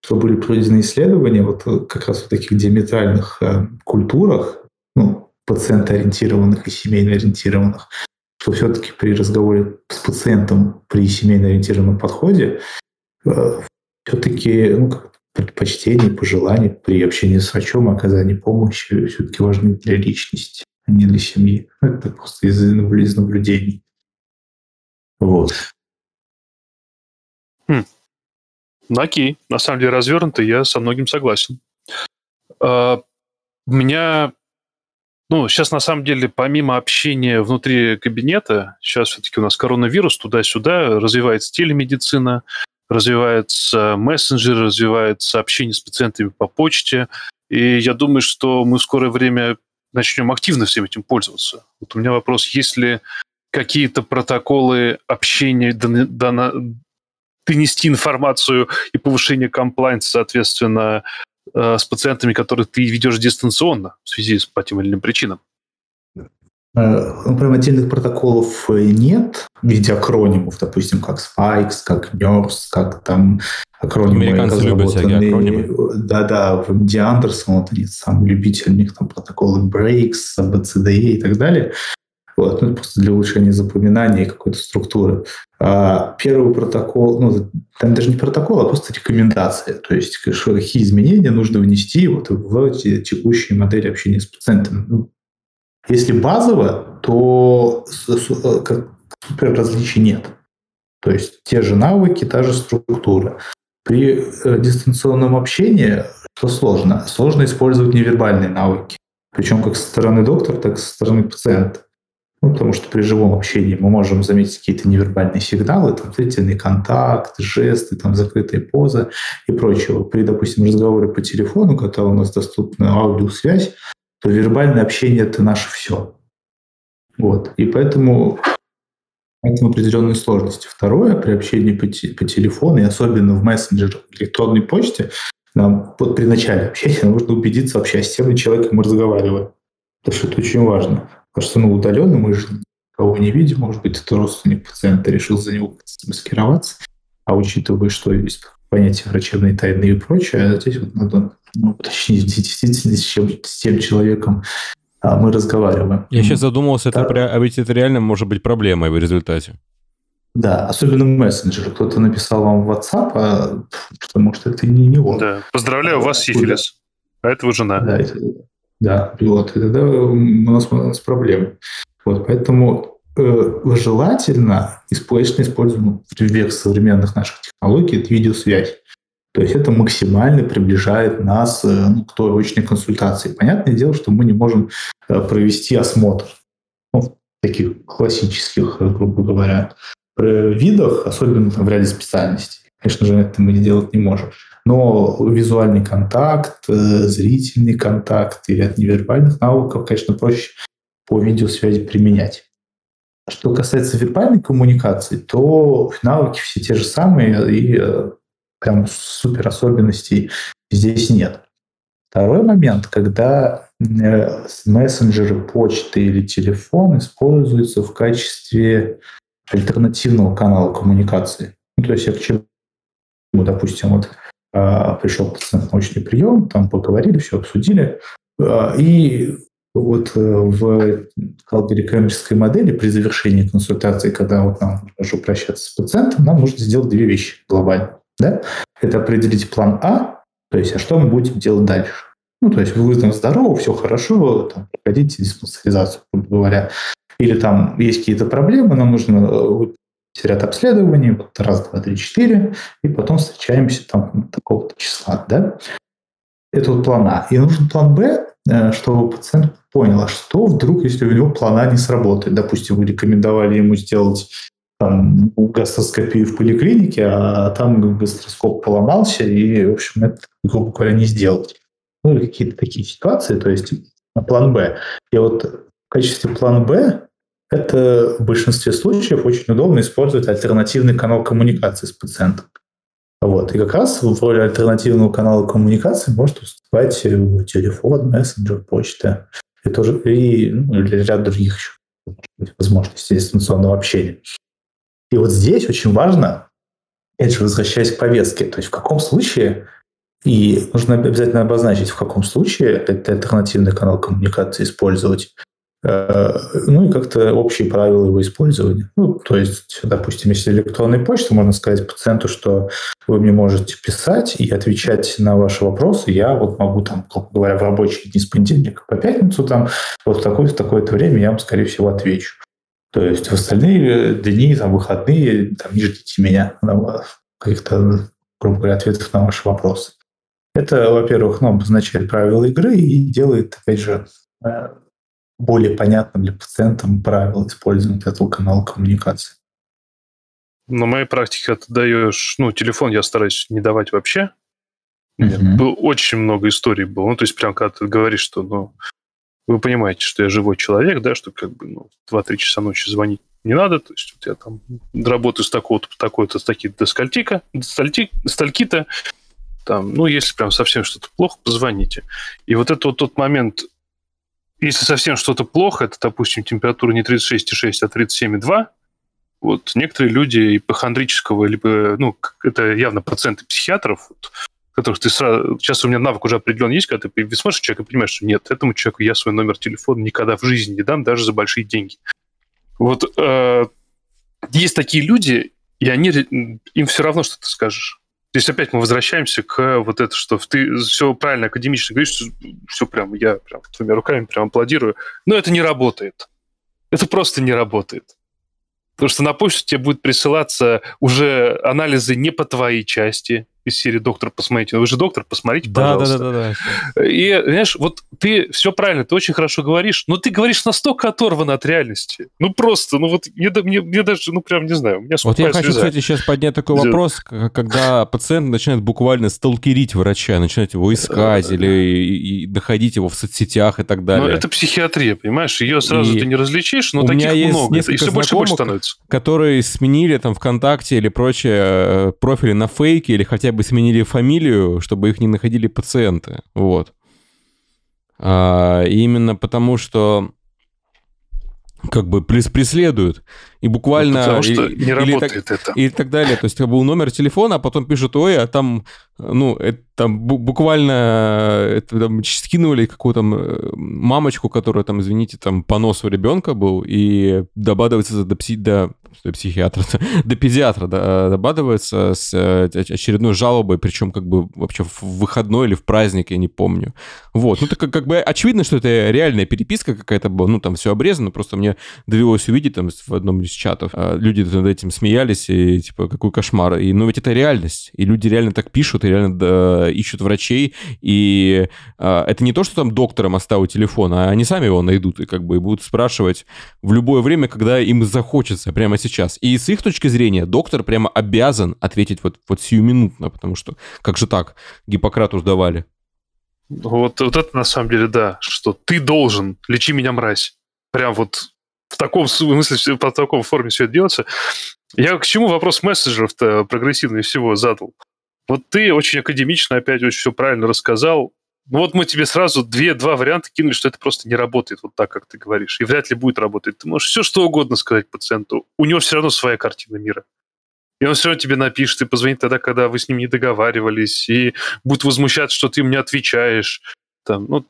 что были проведены исследования вот как раз в таких диаметральных э, культурах, ну, пациентоориентированных и семейно-ориентированных, что все-таки при разговоре с пациентом при семейно-ориентированном подходе э, все-таки ну, предпочтения, пожелания при общении с врачом, оказании помощи все-таки важны для личности, а не для семьи. Это просто из, из наблюдений. Вот. Хм. Ну, окей. На самом деле развернуто, я со многим согласен. Uh, у меня, ну, сейчас на самом деле, помимо общения внутри кабинета, сейчас все-таки у нас коронавирус туда-сюда, развивается телемедицина, развивается мессенджер, развивается общение с пациентами по почте. И я думаю, что мы в скорое время начнем активно всем этим пользоваться. Вот у меня вопрос, есть ли какие-то протоколы общения, донести информацию и повышение комплайнса, соответственно, э, с пациентами, которые ты ведешь дистанционно в связи с по тем или иным причинам? Ну, прям отдельных протоколов э, нет в виде акронимов, допустим, как Spikes, как NERS, как там акронимы Американцы любят всякие акронимы. Да-да, в MD Anderson, вот они у них там протоколы Breaks, BCDE и так далее. Вот, ну, просто для улучшения запоминания и какой-то структуры. А первый протокол, ну, там даже не протокол, а просто рекомендация. То есть, какие изменения нужно внести вот в текущие модели общения с пациентом. Ну, если базово, то супер различий нет. То есть те же навыки, та же структура. При э, дистанционном общении что сложно? Сложно использовать невербальные навыки. Причем как со стороны доктора, так и со стороны пациента. Ну, потому что при живом общении мы можем заметить какие-то невербальные сигналы, там, зрительный контакт, жесты, там, закрытая поза и прочего. При, допустим, разговоре по телефону, когда у нас доступна аудиосвязь, то вербальное общение – это наше все. Вот. И поэтому это определенные сложности. Второе, при общении по, по телефону, и особенно в мессенджерах, электронной почте, нам вот при начале общения *laughs* нужно убедиться вообще, с тем человеком мы разговариваем. Потому что это очень важно. Потому что ну, удаленно мы же кого не видим, может быть, это родственник пациента решил за него маскироваться, а учитывая, что есть понятие врачебной тайны и прочее, здесь вот надо ну, уточнить действительно, с, чем, с тем человеком а, мы разговариваем. Я сейчас задумался, да. это, а ведь это реально может быть проблемой в результате. Да, особенно мессенджер. Кто-то написал вам в WhatsApp, а, потому что это не него. Да. Поздравляю, у вас сифилис. А это жена. Да, это, да, вот. И тогда у нас, у нас проблемы. Вот, поэтому э, желательно использовать, использовать в век современных наших технологий это видеосвязь. То есть это максимально приближает нас э, ну, к той очной консультации. Понятное дело, что мы не можем э, провести осмотр ну, таких классических, э, грубо говоря, видах, особенно там, в ряде специальностей. Конечно же, это мы сделать не можем. Но визуальный контакт, зрительный контакт и ряд невербальных навыков, конечно, проще по видеосвязи применять. Что касается вербальной коммуникации, то навыки все те же самые, и прям супер особенностей здесь нет. Второй момент, когда э, мессенджеры почты или телефон используются в качестве альтернативного канала коммуникации. Ну, то есть я к чему, допустим, вот пришел пациент на научный прием, там поговорили, все обсудили, а, и вот э, в калбере коммерческой модели при завершении консультации, когда вот нам нужно прощаться с пациентом, нам нужно сделать две вещи глобально. Да? Это определить план А, то есть, а что мы будем делать дальше. Ну, то есть, вы там здоровы, все хорошо, там, проходите диспансеризацию, грубо говоря. Или там есть какие-то проблемы, нам нужно э, ряд обследований, вот раз, два, три, четыре, и потом встречаемся там такого-то числа, да? Это вот план А. И нужен план Б, э, чтобы пациент понял, а что вдруг, если у него план А не сработает. Допустим, вы рекомендовали ему сделать там, гастроскопию в поликлинике, а там гастроскоп поломался, и, в общем, это, грубо говоря, не сделать. Ну, или какие-то такие ситуации, то есть план Б. И вот в качестве плана Б это в большинстве случаев очень удобно использовать альтернативный канал коммуникации с пациентом. Вот. И как раз в роли альтернативного канала коммуникации может выступать телефон, мессенджер, почта и, тоже, и ну, ряд других еще возможностей дистанционного общения. И вот здесь очень важно, опять же, возвращаясь к повестке, то есть в каком случае, и нужно обязательно обозначить, в каком случае этот альтернативный канал коммуникации использовать, ну и как-то общие правила его использования. Ну, то есть, допустим, если электронная почта, можно сказать пациенту, что вы мне можете писать и отвечать на ваши вопросы. Я вот могу там, говоря, в рабочие дни с понедельника по пятницу там вот в такое-то такое-то время я вам, скорее всего, отвечу. То есть в остальные дни, там, выходные, там, не ждите меня на каких-то, грубо говоря, ответов на ваши вопросы. Это, во-первых, ну, обозначает правила игры и делает, опять же, э, более понятным для пациента правила использования этого канала коммуникации. На моей практике ты даешь, ну, телефон я стараюсь не давать вообще. Mm-hmm. Было очень много историй было. Ну, то есть, прям когда ты говоришь, что, ну, вы понимаете, что я живой человек, да, что как бы, ну, 2-3 часа ночи звонить не надо, то есть вот я там работаю с такого-то, такой-то, с таких до скольки-то, стальки-то, там, ну, если прям совсем что-то плохо, позвоните. И вот это вот тот момент, если совсем что-то плохо, это, допустим, температура не 36,6, а 37,2, вот некоторые люди ипохондрического, либо, ну, это явно проценты психиатров, вот, которых ты сразу... Сейчас у меня навык уже определен есть, когда ты смотришь человека и понимаешь, что нет, этому человеку я свой номер телефона никогда в жизни не дам, даже за большие деньги. Вот э, есть такие люди, и они, им все равно, что ты скажешь. Здесь опять мы возвращаемся к вот это, что ты все правильно академично говоришь, все прям, я прям твоими руками прям аплодирую, но это не работает. Это просто не работает. Потому что на почту тебе будет присылаться уже анализы не по твоей части, из серии «Доктор, посмотрите». Вы же доктор, посмотрите, да, пожалуйста. Да, да, да, да. И, знаешь, вот ты все правильно, ты очень хорошо говоришь, но ты говоришь настолько оторвано от реальности. Ну, просто, ну вот мне, мне, мне даже, ну, прям не знаю, у меня Вот я хочу, кстати, сейчас поднять такой вопрос, когда пациент начинает буквально сталкерить врача, начинает его искать или и, и находить его в соцсетях и так далее. Ну, это психиатрия, понимаешь? Ее сразу и ты не различишь, но таких много. И все больше больше становится. Которые сменили там ВКонтакте или прочее э, профили на фейки или хотя бы бы сменили фамилию, чтобы их не находили пациенты. Вот. А, именно потому, что как бы преследуют. И буквально... Ну, потому что не работает так, это. И так далее. То есть как бы номер телефона, а потом пишут, ой, а там, ну, это там буквально это, там, скинули какую-то э, мамочку, которая там, извините, там понос у ребенка был, и добавляется до, пси, до до психиатра, *laughs* до педиатра да, добадывается с э, очередной жалобой, причем как бы вообще в выходной или в праздник, я не помню. Вот, ну, так как, как бы очевидно, что это реальная переписка какая-то была, ну, там все обрезано, просто мне довелось увидеть там в одном из чатов, а, люди над этим смеялись, и типа, какой кошмар. И, ну, ведь это реальность, и люди реально так пишут, и реально да, ищут врачей, и а, это не то, что там доктором оставил телефон, а они сами его найдут и как бы и будут спрашивать в любое время, когда им захочется, прямо сейчас. И с их точки зрения доктор прямо обязан ответить вот, вот сиюминутно, потому что как же так, Гиппократу сдавали. Вот, вот это на самом деле да, что ты должен, лечи меня, мразь. Прям вот в таком смысле, по таком форме все это делается. Я к чему вопрос мессенджеров-то прогрессивный всего задал? Вот ты очень академично опять очень все правильно рассказал. Ну вот мы тебе сразу две, два варианта кинули, что это просто не работает вот так, как ты говоришь. И вряд ли будет работать. Ты можешь все что угодно сказать пациенту. У него все равно своя картина мира. И он все равно тебе напишет и позвонит тогда, когда вы с ним не договаривались, и будет возмущаться, что ты им не отвечаешь. Там, ну,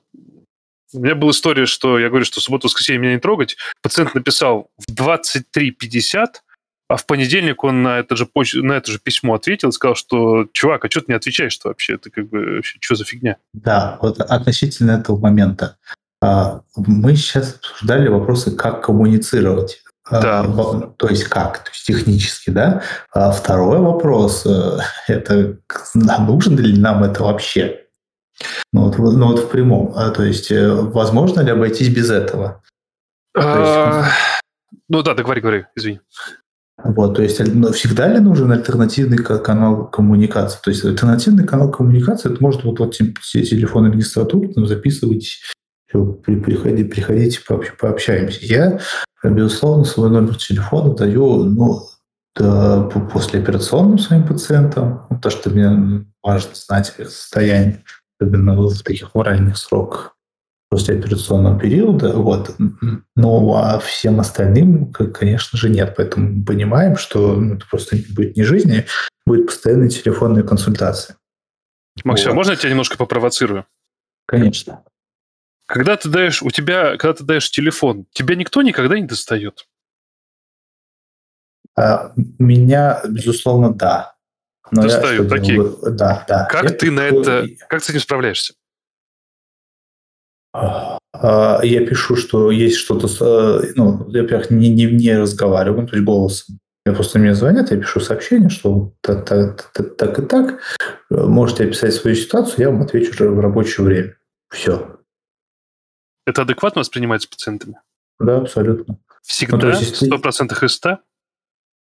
у меня была история, что я говорю, что субботу-воскресенье меня не трогать. Пациент написал в 23.50, а в понедельник он на это же, поч... на это же письмо ответил и сказал, что, чувак, а что ты не отвечаешь-то вообще? Это как бы что за фигня? Да, вот относительно этого момента. А, мы сейчас обсуждали вопросы, как коммуницировать. А, да. То есть как? То есть технически, да? А второй вопрос э, *laughs* – это нужно ли нам это вообще? Ну вот, ну вот в прямом. То есть э, возможно ли обойтись без этого? А, ну да, договори, говори, извини. Вот, то есть ну, всегда ли нужен альтернативный канал коммуникации? То есть альтернативный канал коммуникации, это может вот, вот телефон регистратуры, там, записывайтесь, приходите, приходите, пообщаемся. Я, безусловно, свой номер телефона даю, ну, после операционным своим пациентам, потому что мне важно знать их состояние, особенно в таких ранних сроках после операционного периода, вот. Но а всем остальным, конечно же, нет. Поэтому мы понимаем, что ну, это просто будет не жизни, будет постоянная телефонная консультация. Максим, вот. можно я тебя немножко попровоцирую? Конечно. Когда ты даешь, у тебя, когда ты даешь телефон, тебя никто никогда не достает? А, меня, безусловно, да. Но Достаю, я, такие. Бы, да, да. Как я ты пишу, на это, как ты с этим справляешься? А, а, я пишу, что есть что-то, э, ну, во-первых, не, не, не разговариваю, то есть голосом. Я просто мне звонят, я пишу сообщение, что так, так, так, так и так, можете описать свою ситуацию, я вам отвечу уже в рабочее время. Все. Это адекватно воспринимается пациентами? Да, абсолютно. Всегда? Ну, есть, 100% из 100?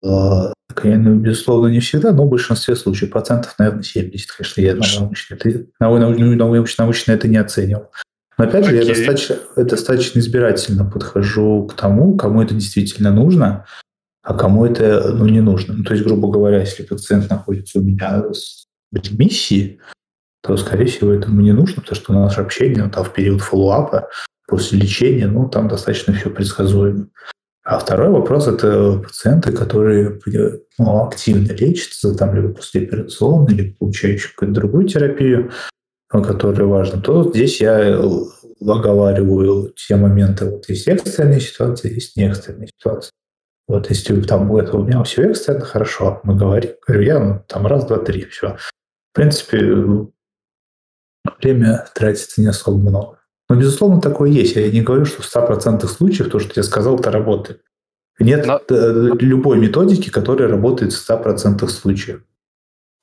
Безусловно, не всегда, но в большинстве случаев, процентов, наверное, 70, конечно, я научно, это, научно, научно это не оценил. Но опять же, я достаточно, достаточно избирательно подхожу к тому, кому это действительно нужно, а кому это ну, не нужно. Ну, то есть, грубо говоря, если пациент находится у меня в ремиссии, то, скорее всего, этому не нужно, потому что наше общение ну, там, в период фоллоуапа, после лечения, ну, там достаточно все предсказуемо. А второй вопрос – это пациенты, которые ну, активно лечатся, там, либо послеоперационно, либо получающие какую-то другую терапию, которые важны, то здесь я оговариваю те моменты. Вот есть экстренные ситуации, есть неэкстренные ситуации. Вот если там это у меня все экстренно, хорошо, мы говорим, говорю, я ну, там раз, два, три, все. В принципе, время тратится не особо много. Но, безусловно, такое есть. Я не говорю, что в 100% случаев то, что я сказал, это работает. Нет Но... любой методики, которая работает в 100% случаев.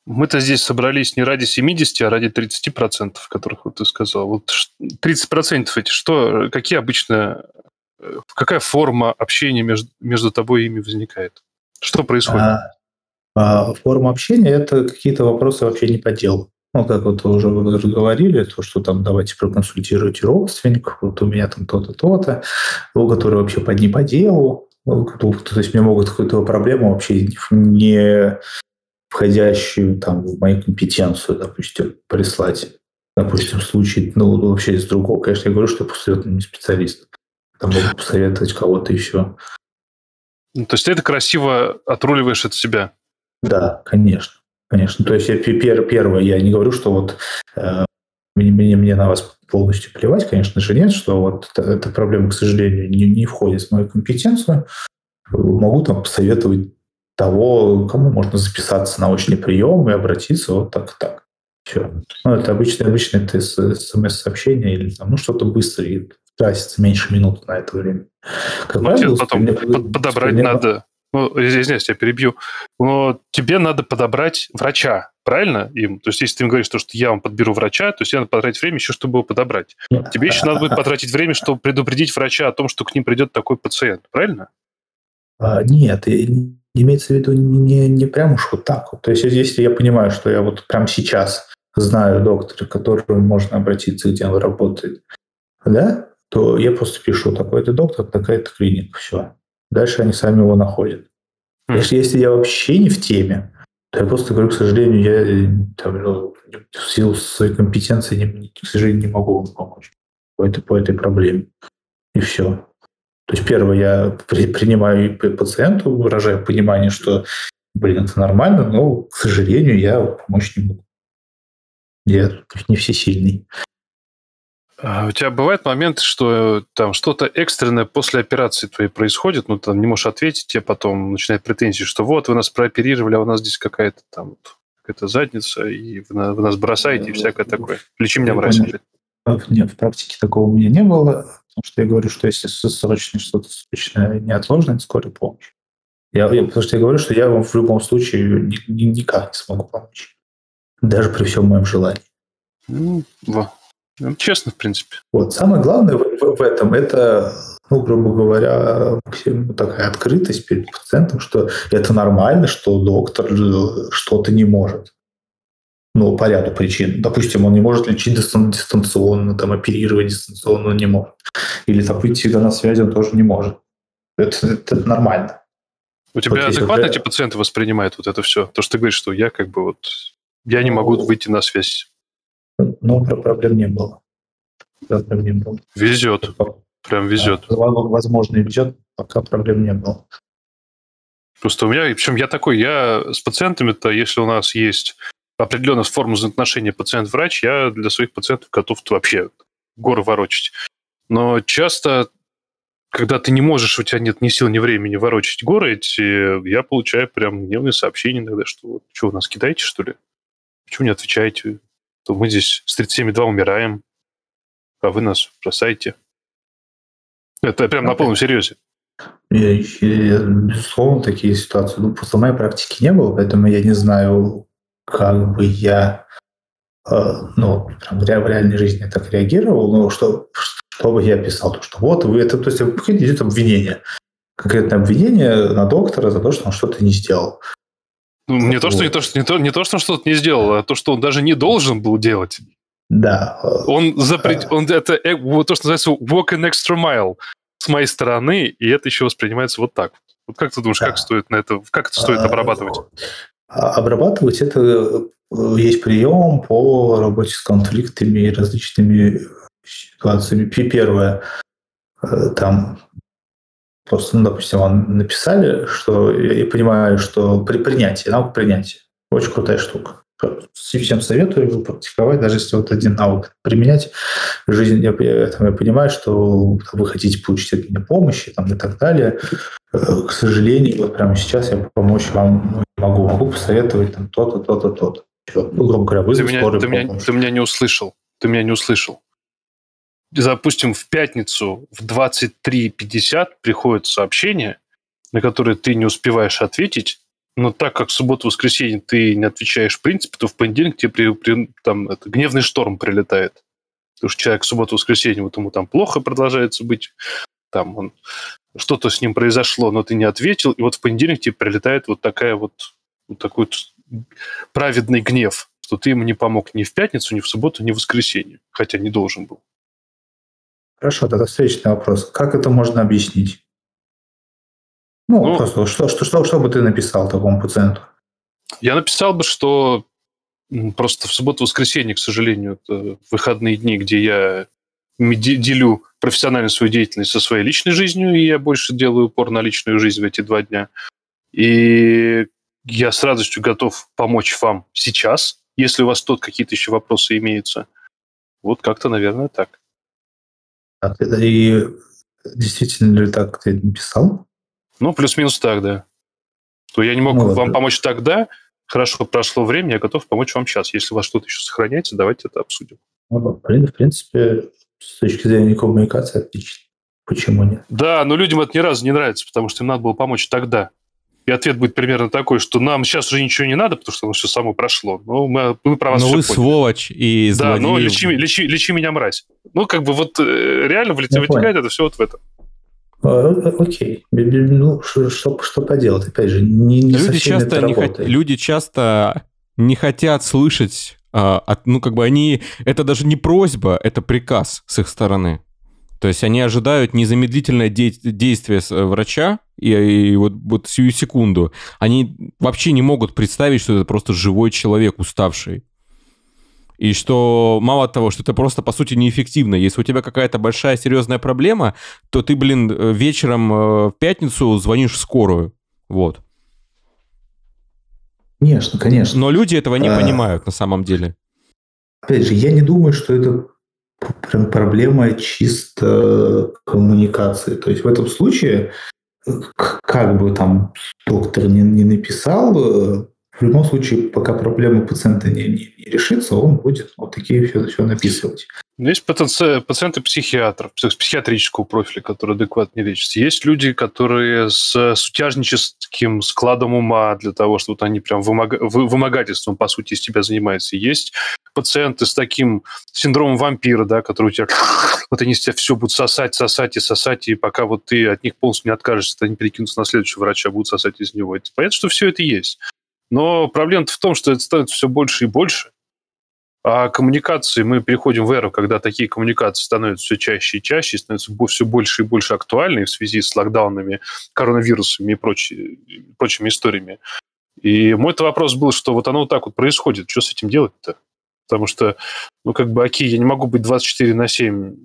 Мы-то здесь собрались не ради 70, а ради 30%, которых вот ты сказал. Вот 30% эти что, какие обычно, э, какая форма общения между, между тобой и ими возникает? Что происходит? А, а, форма общения – это какие-то вопросы вообще не по делу. Ну, как вот вы уже говорили, то, что там давайте проконсультируйте родственников, вот у меня там то-то, то-то, у которого вообще под не по делу, то есть мне могут какую-то проблему вообще не входящую там в мою компетенцию, допустим, прислать. Допустим, в случае, ну, вообще из другого, конечно, я говорю, что посоветую не специалист. Там могу посоветовать кого-то еще. Ну, то есть ты это красиво отруливаешь от себя? Да, конечно. Конечно. То есть я, пер, первое, я не говорю, что вот э, мне, мне, мне на вас полностью плевать, конечно же, нет, что вот эта проблема, к сожалению, не, не входит в мою компетенцию. Могу там посоветовать того, кому можно записаться на очный прием и обратиться вот так и так. Все. Ну, это обычно, обычно это смс-сообщение или там, ну, что-то быстро и тратится меньше минуты на это время. Как ну, тебе потом под, подобрать спрямлено... надо, ну, извиняюсь, я перебью, но тебе надо подобрать врача, правильно? Им? То есть, если ты им говоришь, что я вам подберу врача, то есть, тебе надо потратить время еще, чтобы его подобрать. Тебе еще надо будет потратить время, чтобы предупредить врача о том, что к ним придет такой пациент, правильно? А, нет, имеется в виду не, не прям уж вот так. То есть если я понимаю, что я вот прямо сейчас знаю доктора, к которому можно обратиться, где он работает, да, то я просто пишу такой-то доктор, такая-то клиника, все. Дальше они сами его находят. Mm. Если, если я вообще не в теме, то я просто говорю, к сожалению, я там, ну, в силу своей компетенции, не, к сожалению, не могу вам помочь по этой, по этой проблеме. И все. То есть, первое, я при, принимаю пациенту, выражаю понимание, что, блин, это нормально, но, к сожалению, я помочь не могу. Я не всесильный. А у тебя бывает момент, что там что-то экстренное после операции твоей происходит, ну, там не можешь ответить, тебе потом начинает претензии, что вот, вы нас прооперировали, а у нас здесь какая-то там какая-то задница, и вы, вы нас бросаете, и всякое такое. Лечи меня, мразь. Нет, в практике такого у меня не было. Потому что я говорю, что если срочно что-то срочное, неотложное, это скорая помощь. Я, я, потому что я говорю, что я вам в любом случае ни, ни, никак не смогу помочь. Даже при всем моем желании. Ну, во. Ну, честно, в принципе. Вот. Самое главное в, в, в этом – это ну, грубо говоря, такая открытость перед пациентом, что это нормально, что доктор э, что-то не может. Ну, по ряду причин. Допустим, он не может лечить дистанционно, там, оперировать дистанционно он не может. Или там всегда на связи он тоже не может. Это, это нормально. У тебя вот адекватно уже... эти пациенты воспринимают вот это все? То, что ты говоришь, что я как бы вот... Я не могу ну, выйти на связь. Ну, проблем не было. Проблем не было. Везет. Прям везет. Возможно, и везет, пока проблем не было. Просто у меня, причем я такой, я с пациентами-то, если у нас есть определенная форма взаимоотношения пациент-врач, я для своих пациентов готов вообще горы ворочать. Но часто, когда ты не можешь, у тебя нет ни сил, ни времени ворочать горы эти, я получаю прям гневные сообщения иногда, что что, вы нас кидаете, что ли? Почему не отвечаете? То мы здесь с 37,2 умираем, а вы нас бросаете. Это прям на полном серьезе. Безусловно, такие ситуации. Ну, просто в моей практике не было, поэтому я не знаю, как бы я э, ну, прям в реальной жизни так реагировал, но что, что бы я писал, то, что вот вы это, то есть идет обвинение, конкретное обвинение на доктора за то, что он что-то не сделал. Ну, не вот. то, что не то, что не то, не то, что он что-то не сделал, а то, что он даже не должен был делать. Да. Он запрет, он это э, вот то, что называется walk an extra mile с моей стороны, и это еще воспринимается вот так. Вот как ты думаешь, да. как стоит на это, как это стоит а, обрабатывать? А, обрабатывать это э, есть прием по работе с конфликтами и различными ситуациями. Первое, э, там просто, ну, допустим, вам написали, что я понимаю, что при принятии, наука принятия, очень крутая штука всем советую практиковать, даже если вот один навык применять в жизни. Я, я, я понимаю, что вы хотите получить от меня помощи там, и так далее. Э, к сожалению, вот прямо сейчас я помочь вам не могу. Могу посоветовать там то-то, то-то, то-то. Ну, грубо говоря, ты меня, ты, меня, ты меня не услышал. Ты меня не услышал. Допустим, в пятницу в 23.50 приходит сообщение, на которое ты не успеваешь ответить, но так как в субботу-воскресенье ты не отвечаешь в принципе, то в понедельник тебе при, при, там, это, гневный шторм прилетает. Потому что человек в субботу-воскресенье, вот ему там плохо продолжается быть, там он, что-то с ним произошло, но ты не ответил, и вот в понедельник тебе прилетает вот такая вот, вот такой вот праведный гнев, что ты ему не помог ни в пятницу, ни в субботу, ни в воскресенье, хотя не должен был. Хорошо, тогда встречный вопрос. Как это можно объяснить? Ну, ну просто что, что, что, что бы ты написал такому пациенту? Я написал бы, что просто в субботу-воскресенье, к сожалению, это выходные дни, где я делю профессиональную свою деятельность со своей личной жизнью, и я больше делаю упор на личную жизнь в эти два дня. И я с радостью готов помочь вам сейчас, если у вас тут какие-то еще вопросы имеются. Вот как-то, наверное, так. Так, и действительно ли так ты написал? Ну, плюс-минус так, да. То я не мог ну, вам да. помочь тогда, хорошо прошло время, я готов помочь вам сейчас. Если у вас что-то еще сохраняется, давайте это обсудим. Ну, в принципе, с точки зрения коммуникации отлично. Почему нет? Да, но людям это ни разу не нравится, потому что им надо было помочь тогда. И ответ будет примерно такой, что нам сейчас уже ничего не надо, потому что оно все само прошло. Но мы, мы про вас Но вы поняли. сволочь и Да, но лечи, лечи, лечи меня, мразь. Ну, как бы вот э, реально вытекает это все вот в этом. А, окей, ну что, что поделать, опять же, не, не люди часто не хот... люди часто не хотят слышать, а, от, ну как бы они, это даже не просьба, это приказ с их стороны. То есть они ожидают незамедлительное де- действие э, врача, и, и вот, вот сию секунду. Они вообще не могут представить, что это просто живой человек, уставший. И что мало того, что это просто, по сути, неэффективно. Если у тебя какая-то большая серьезная проблема, то ты, блин, э, вечером э, в пятницу звонишь в скорую. Вот. Конечно, конечно. Но люди этого не а... понимают на самом деле. Опять же, я не думаю, что это проблема чисто коммуникации. То есть в этом случае, как бы там доктор не, не написал, в любом случае, пока проблема пациента не, не, не решится, он будет вот такие все, все написывать. Но есть пациенты, пациенты психиатров, психиатрического профиля, которые адекватно лечатся. Есть люди, которые с сутяжническим складом ума для того, что вот они прям вымога... вымогательством, по сути, из тебя занимаются. Есть пациенты с таким синдромом вампира, да, который у тебя... *laughs* Вот они с тебя все будут сосать, сосать и сосать, и пока вот ты от них полностью не откажешься, они перекинутся на следующего врача, будут сосать из него. Понятно, что все это есть. Но проблема в том, что это становится все больше и больше. А коммуникации, мы переходим в эру, когда такие коммуникации становятся все чаще и чаще, становятся все больше и больше актуальны в связи с локдаунами, коронавирусами и прочими, прочими историями. И мой вопрос был, что вот оно вот так вот происходит, что с этим делать-то? Потому что, ну, как бы, окей, я не могу быть 24 на 7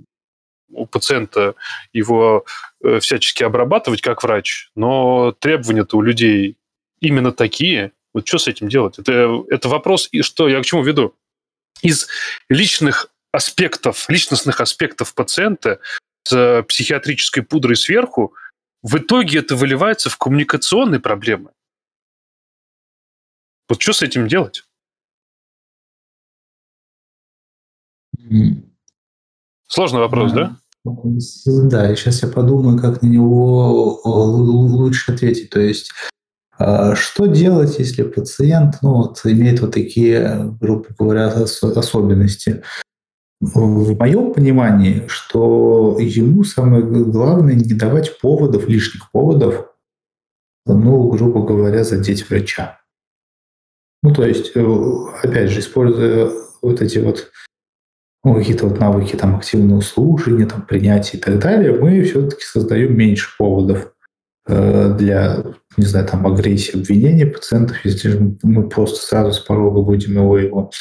у пациента, его э, всячески обрабатывать как врач, но требования-то у людей именно такие. Вот что с этим делать? Это, это вопрос, и что я к чему веду? из личных аспектов, личностных аспектов пациента с психиатрической пудрой сверху, в итоге это выливается в коммуникационные проблемы. Вот что с этим делать? Сложный вопрос, да? Да, и сейчас я подумаю, как на него лучше ответить. То есть что делать, если пациент ну, вот, имеет вот такие, грубо говоря, особенности? В моем понимании, что ему самое главное не давать поводов, лишних поводов, ну, грубо говоря, задеть врача. Ну, то есть, э, опять же, используя вот эти вот ну, какие-то вот навыки там активного слушания, там, принятия и так далее, мы все-таки создаем меньше поводов для, не знаю, там, агрессии, обвинения пациентов, если мы просто сразу с порога будем его, его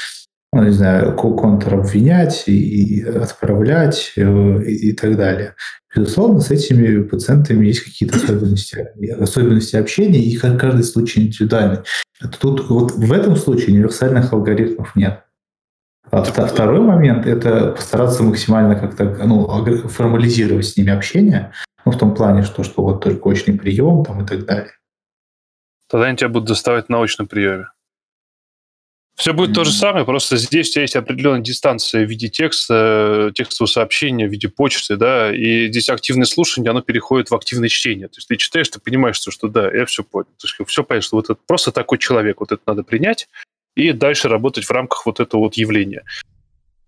ну, не знаю, контр-обвинять и, отправлять э, и, и так далее. Безусловно, с этими пациентами есть какие-то особенности, особенности общения, и каждый случай индивидуальный. Тут вот в этом случае универсальных алгоритмов нет. А второй момент – это постараться максимально как-то ну, формализировать с ними общение, ну, в том плане, что, что вот только очный прием там, и так далее. Тогда они тебя будут доставать на очном приеме. Все будет mm-hmm. то же самое, просто здесь у тебя есть определенная дистанция в виде текста, текстового сообщения, в виде почты, да, и здесь активное слушание, оно переходит в активное чтение. То есть ты читаешь, ты понимаешь, что, что да, я все понял. То есть все понимаешь, что вот это просто такой человек, вот это надо принять и дальше работать в рамках вот этого вот явления.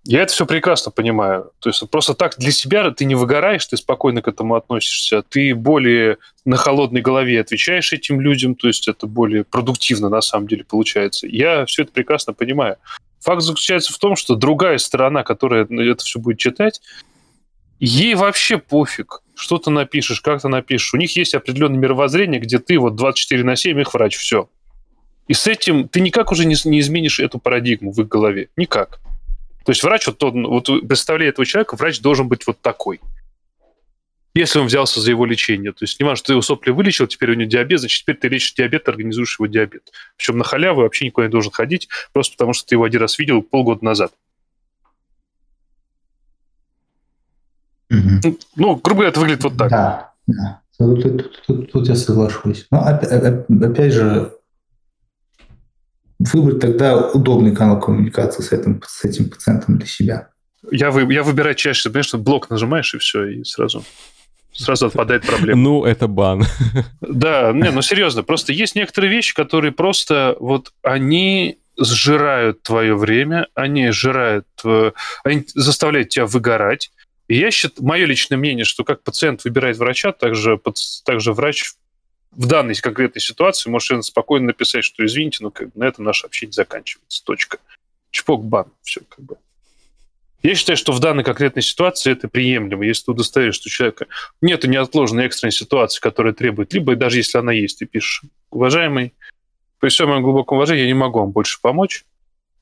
Я это все прекрасно понимаю. То есть просто так для себя ты не выгораешь, ты спокойно к этому относишься, ты более на холодной голове отвечаешь этим людям, то есть это более продуктивно на самом деле получается. Я все это прекрасно понимаю. Факт заключается в том, что другая сторона, которая это все будет читать, ей вообще пофиг, что ты напишешь, как ты напишешь. У них есть определенное мировоззрение, где ты вот 24 на 7 их врач, все. И с этим ты никак уже не, не изменишь эту парадигму в их голове. Никак. То есть врач, вот, вот представляя этого человека, врач должен быть вот такой. Если он взялся за его лечение. То есть не важно, что ты его сопли вылечил, теперь у него диабет, значит, теперь ты лечишь диабет, организуешь его диабет. Причем на халяву вообще никуда не должен ходить, просто потому что ты его один раз видел полгода назад. Угу. Ну, грубо говоря, это выглядит вот так. Да, да. Тут, тут, тут, тут я соглашусь. Но опять, опять же, выбрать тогда удобный канал коммуникации с этим, с этим пациентом для себя. Я, вы, я выбираю чаще, понимаешь, что блок нажимаешь, и все, и сразу сразу отпадает проблема. Ну, это бан. Да, не, ну серьезно, просто есть некоторые вещи, которые просто вот они сжирают твое время, они сжирают, они заставляют тебя выгорать. И я считаю, мое личное мнение, что как пациент выбирает врача, также, также врач в данной конкретной ситуации можешь спокойно написать, что извините, но как бы на этом наше общение заканчивается. Точка. Чпок, бан. Все как бы. Я считаю, что в данной конкретной ситуации это приемлемо, если ты удостоверишь, что у человека нет неотложной экстренной ситуации, которая требует, либо даже если она есть, ты пишешь, уважаемый, при всем моем глубоком уважении я не могу вам больше помочь.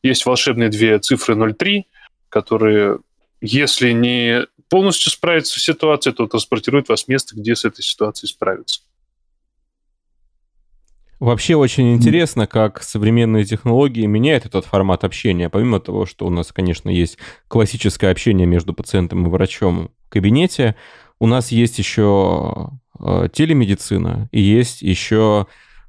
Есть волшебные две цифры 0,3, которые, если не полностью справиться с ситуацией, то транспортируют вас в место, где с этой ситуацией справиться. Вообще очень интересно, как современные технологии меняют этот формат общения. Помимо того, что у нас, конечно, есть классическое общение между пациентом и врачом в кабинете, у нас есть еще э, телемедицина и есть еще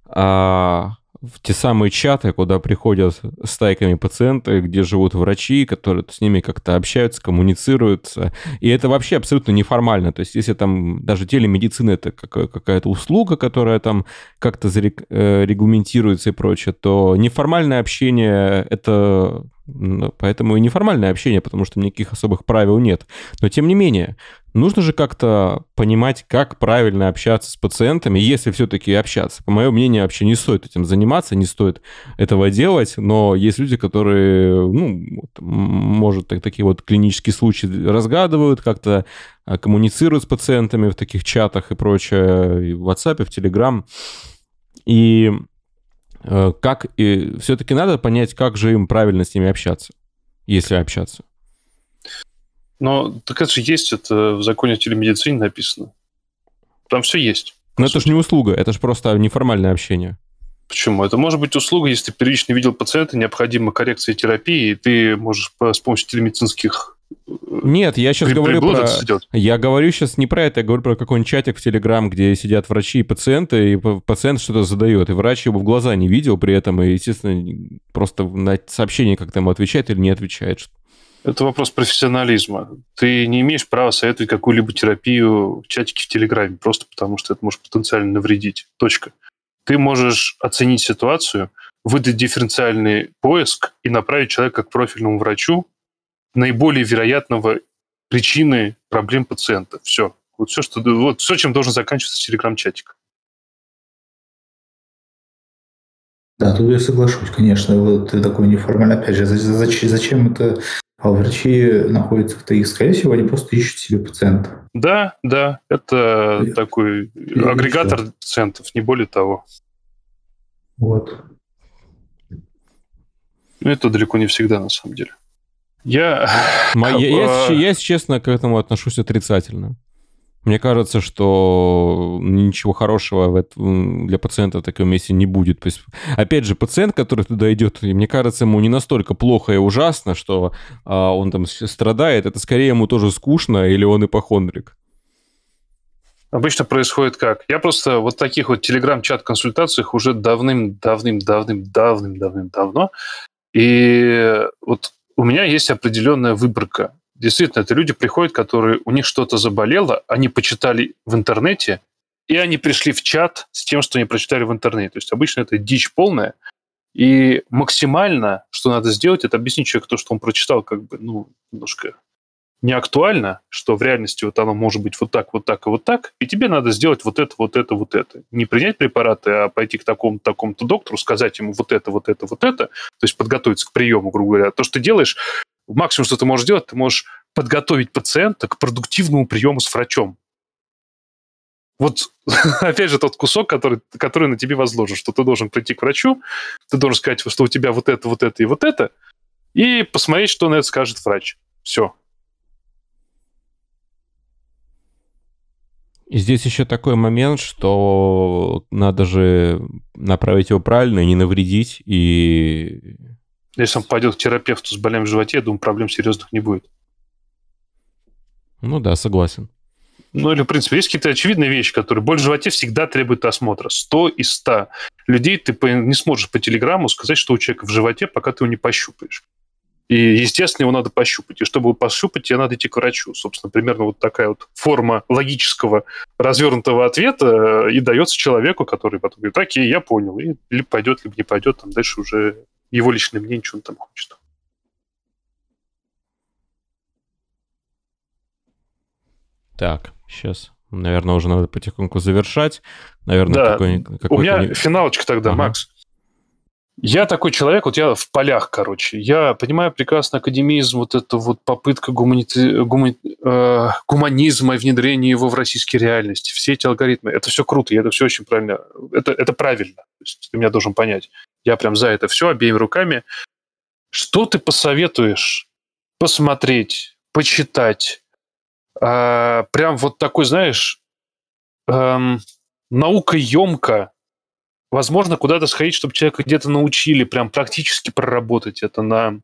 э, в те самые чаты, куда приходят стайками пациенты, где живут врачи, которые с ними как-то общаются, коммуницируют. И это вообще абсолютно неформально. То есть если там даже телемедицина это какая-то услуга, которая там как-то э, регламентируется и прочее, то неформальное общение это Поэтому и неформальное общение, потому что никаких особых правил нет. Но тем не менее, нужно же как-то понимать, как правильно общаться с пациентами, если все-таки общаться. По моему мнению, вообще не стоит этим заниматься, не стоит этого делать, но есть люди, которые, ну, может, такие вот клинические случаи разгадывают, как-то а, коммуницируют с пациентами в таких чатах и прочее, и в WhatsApp, и в Telegram. И как и все-таки надо понять, как же им правильно с ними общаться, если общаться. Но так это же есть, это в законе о телемедицине написано. Там все есть. Но это же не услуга, это же просто неформальное общение. Почему? Это может быть услуга, если ты первично видел пациента, необходима коррекция терапии, и ты можешь с помощью телемедицинских нет, я сейчас говорю про... Я говорю сейчас не про это, я говорю про какой-нибудь чатик в Телеграм, где сидят врачи и пациенты, и пациент что-то задает, и врач его в глаза не видел при этом, и, естественно, просто на сообщение как-то ему отвечает или не отвечает. Это вопрос профессионализма. Ты не имеешь права советовать какую-либо терапию в чатике в Телеграме, просто потому что это может потенциально навредить. Точка. Ты можешь оценить ситуацию, выдать дифференциальный поиск и направить человека к профильному врачу, наиболее вероятного причины проблем пациента. Все. Вот все, что, вот все, чем должен заканчиваться телеграм-чатик. Да, тут я соглашусь, конечно. Вот такой неформальный. Опять же, зачем, зачем это а врачи находятся в ТИК? Скорее всего, они просто ищут себе пациента. Да, да. Это и, такой и агрегатор все. пациентов, не более того. Вот. Это далеко не всегда, на самом деле. Я... я, я, я, если честно, к этому отношусь отрицательно. Мне кажется, что ничего хорошего в этом, для пациента в таком месте не будет. То есть, опять же, пациент, который туда идет, мне кажется, ему не настолько плохо и ужасно, что а, он там страдает. Это скорее ему тоже скучно или он ипохондрик. Обычно происходит как? Я просто вот таких вот телеграм-чат-консультациях уже давным-давным-давным-давным-давным-давно. И вот у меня есть определенная выборка. Действительно, это люди приходят, которые у них что-то заболело, они почитали в интернете, и они пришли в чат с тем, что они прочитали в интернете. То есть обычно это дичь полная. И максимально, что надо сделать, это объяснить человеку то, что он прочитал, как бы, ну, немножко не актуально, что в реальности вот оно может быть вот так, вот так и вот так, и тебе надо сделать вот это, вот это, вот это. Не принять препараты, а пойти к такому-то, такому-то доктору, сказать ему вот это, вот это, вот это, то есть подготовиться к приему, грубо говоря. То, что ты делаешь, максимум, что ты можешь делать, ты можешь подготовить пациента к продуктивному приему с врачом. Вот, *laughs* опять же, тот кусок, который, который на тебе возложен, что ты должен прийти к врачу, ты должен сказать, что у тебя вот это, вот это и вот это, и посмотреть, что на это скажет врач. Все. И здесь еще такой момент, что надо же направить его правильно и не навредить. И... Если он пойдет к терапевту с болями в животе, я думаю, проблем серьезных не будет. Ну да, согласен. Ну или, в принципе, есть какие-то очевидные вещи, которые боль в животе всегда требует осмотра. 100 из 100 людей ты не сможешь по телеграмму сказать, что у человека в животе, пока ты его не пощупаешь. И, естественно, его надо пощупать. И чтобы его пощупать, тебе надо идти к врачу. Собственно, примерно вот такая вот форма логического развернутого ответа э, и дается человеку, который потом говорит, окей, я понял. И либо пойдет, либо не пойдет. Там дальше уже его личное мнение, что он там хочет. Так, сейчас, наверное, уже надо потихоньку завершать. Наверное, да. какой, У меня финалочка тогда, ага. Макс. Я такой человек, вот я в полях, короче. Я понимаю прекрасно академизм, вот эта вот попытка гуманити... гума... э, гуманизма и внедрения его в российские реальности. Все эти алгоритмы, это все круто, и это все очень правильно. Это, это правильно. Ты меня должен понять. Я прям за это все обеими руками. Что ты посоветуешь посмотреть, почитать? Э, прям вот такой, знаешь, эм, наукоемко возможно, куда-то сходить, чтобы человека где-то научили прям практически проработать это на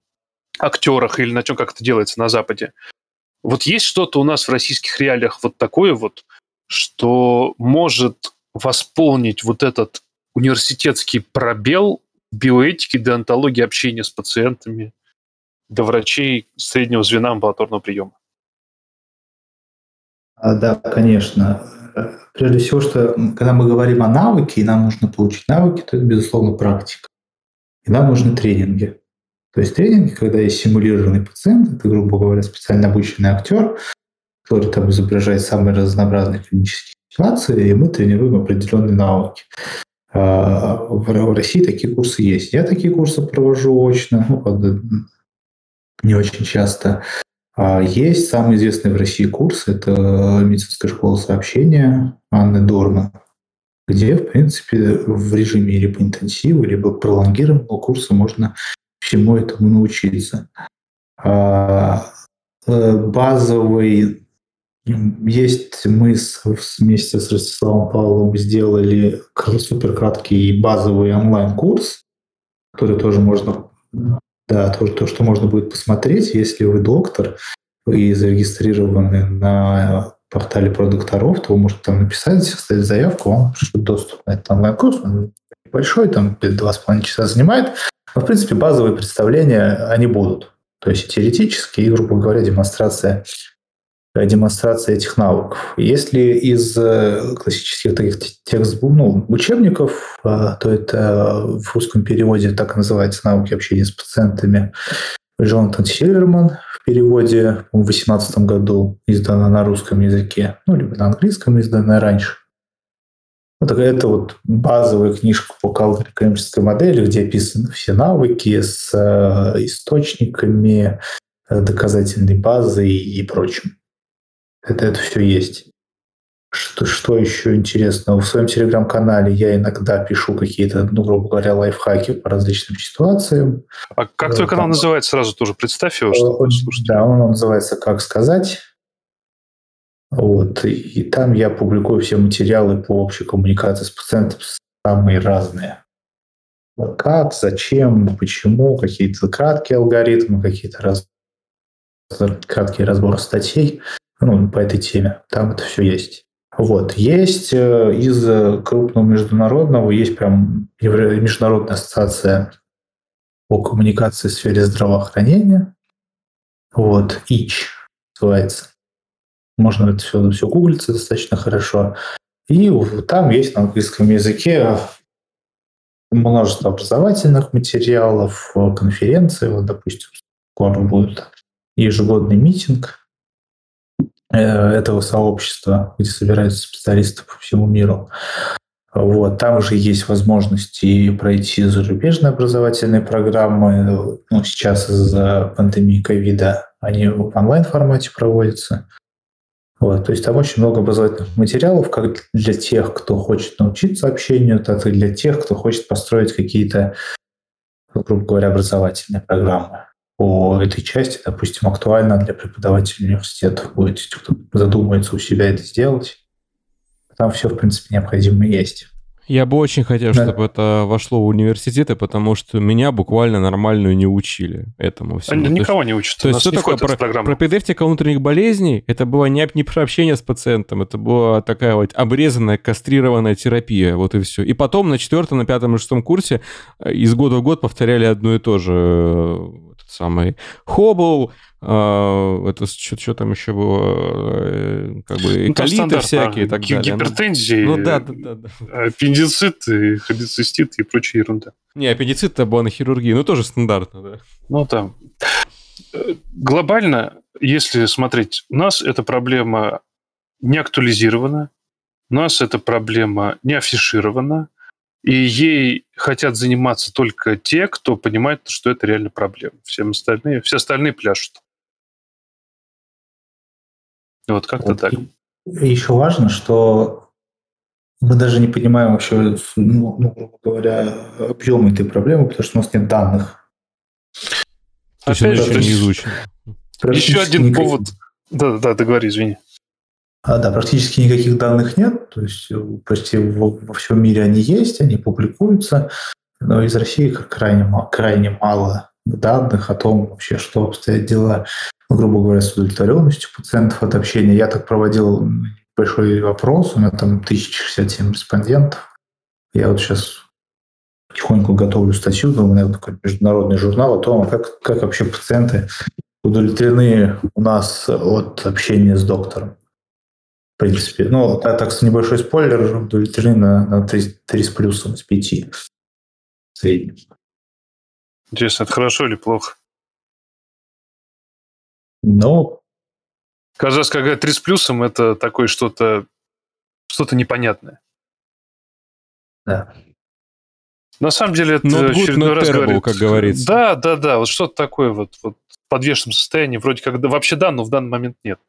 актерах или на чем, как это делается на Западе. Вот есть что-то у нас в российских реалиях вот такое вот, что может восполнить вот этот университетский пробел биоэтики, деонтологии, общения с пациентами до врачей среднего звена амбулаторного приема. А, да, конечно. Прежде всего, что когда мы говорим о навыке, и нам нужно получить навыки, то это, безусловно, практика. И нам нужны тренинги. То есть тренинги, когда есть симулированный пациент, это, грубо говоря, специально обученный актер, который там изображает самые разнообразные клинические ситуации, и мы тренируем определенные навыки. А, в России такие курсы есть. Я такие курсы провожу очно, ну, не очень часто. А есть самый известный в России курс, это медицинская школа сообщения Анны Дорна, где, в принципе, в режиме либо интенсива, либо пролонгированного курса можно всему этому научиться. А, э, базовый есть мы с, вместе с Ростиславом Павловым сделали супер краткий базовый онлайн-курс, который тоже можно да, то, то, что можно будет посмотреть, если вы доктор и зарегистрированы на портале про докторов, то вы можете там написать, оставить заявку, вам пришлют доступ на этот онлайн-курс. Он большой, там два с половиной часа занимает. Но, в принципе, базовые представления, они будут. То есть теоретически и, грубо говоря, демонстрация демонстрация этих навыков. Если из э, классических таких текстов, ну, учебников, э, то это в русском переводе так называется «Навыки общения с пациентами» Джонатан Сильверман в переводе в 2018 году издана на русском языке, ну, либо на английском издана раньше. Вот это вот базовая книжка по коммерческой модели, где описаны все навыки с источниками, доказательной базой и прочим. Это, это все есть. Что, что еще интересного? В своем телеграм-канале я иногда пишу какие-то, ну, грубо говоря, лайфхаки по различным ситуациям. А как твой канал Там, называется? Сразу тоже представь его. Что да, он называется «Как сказать». Вот. И там я публикую все материалы по общей коммуникации с пациентом самые разные. Как, зачем, почему, какие-то краткие алгоритмы, какие-то раз... краткие разборы статей ну, по этой теме. Там это все есть. Вот. Есть э, из крупного международного, есть прям Международная ассоциация по коммуникации в сфере здравоохранения. Вот, ИЧ называется. Можно это все, все гуглиться достаточно хорошо. И там есть на английском языке множество образовательных материалов, конференции. Вот, допустим, скоро будет ежегодный митинг Э, этого сообщества, где собираются специалисты по всему миру. Вот. Там же есть возможности пройти зарубежные образовательные программы. Ну, сейчас из-за пандемии ковида они в онлайн-формате проводятся. Вот. То есть там очень много образовательных материалов, как для тех, кто хочет научиться общению, так и для тех, кто хочет построить какие-то, грубо говоря, образовательные программы по этой части, допустим, актуально для преподавателей университетов будет, кто задумается у себя это сделать. Там все, в принципе, необходимое есть. Я бы очень хотел, да. чтобы это вошло в университеты, потому что меня буквально нормальную не учили этому всему. Они никого не учат. То есть что такое про, про педевтика внутренних болезней? Это было не, не про общение с пациентом, это была такая вот обрезанная, кастрированная терапия, вот и все. И потом на четвертом, на пятом и шестом курсе э, из года в год повторяли одно и то же самый Хоббл, э, это что, что там еще было, э, как бы ну, колиты всякие и так далее. Ну. Гипертензии, ну, да, да, да, да. аппендицит, и холецистит и прочая ерунда. Не, аппендицит это была на хирургии, ну тоже стандартно, да. Ну там. Глобально, если смотреть, у нас эта проблема не актуализирована, у нас эта проблема не афиширована, и ей хотят заниматься только те, кто понимает, что это реально проблема. Всем остальные, все остальные пляшут. Вот как-то вот. так. И еще важно, что мы даже не понимаем вообще, ну, ну, грубо говоря, объем этой проблемы, потому что у нас нет данных. То есть это не изучено. Еще один повод. Да-да-да, договори, извини. А, да, практически никаких данных нет, то есть э, почти во, во всем мире они есть, они публикуются, но из России крайне, крайне мало данных о том вообще, что обстоят дела, ну, грубо говоря, с удовлетворенностью пациентов от общения. Я так проводил большой опрос, у меня там 1067 респондентов, Я вот сейчас потихоньку готовлю статью, думаю, наверное, такой международный журнал о том, как, как вообще пациенты удовлетворены у нас от общения с доктором. В принципе, ну, так, так небольшой спойлер, удовлетворены на, на 3, 3 с плюсом, с 5 в среднем. Интересно, это хорошо или плохо? Ну, раз, когда 3 с плюсом, это такое что-то что-то непонятное. Да. На самом деле это Not good, очередной not раз terrible, говорит... как говорится. Да, да, да, вот что-то такое вот, вот в подвешенном состоянии, вроде как да, вообще да, но в данный момент нет.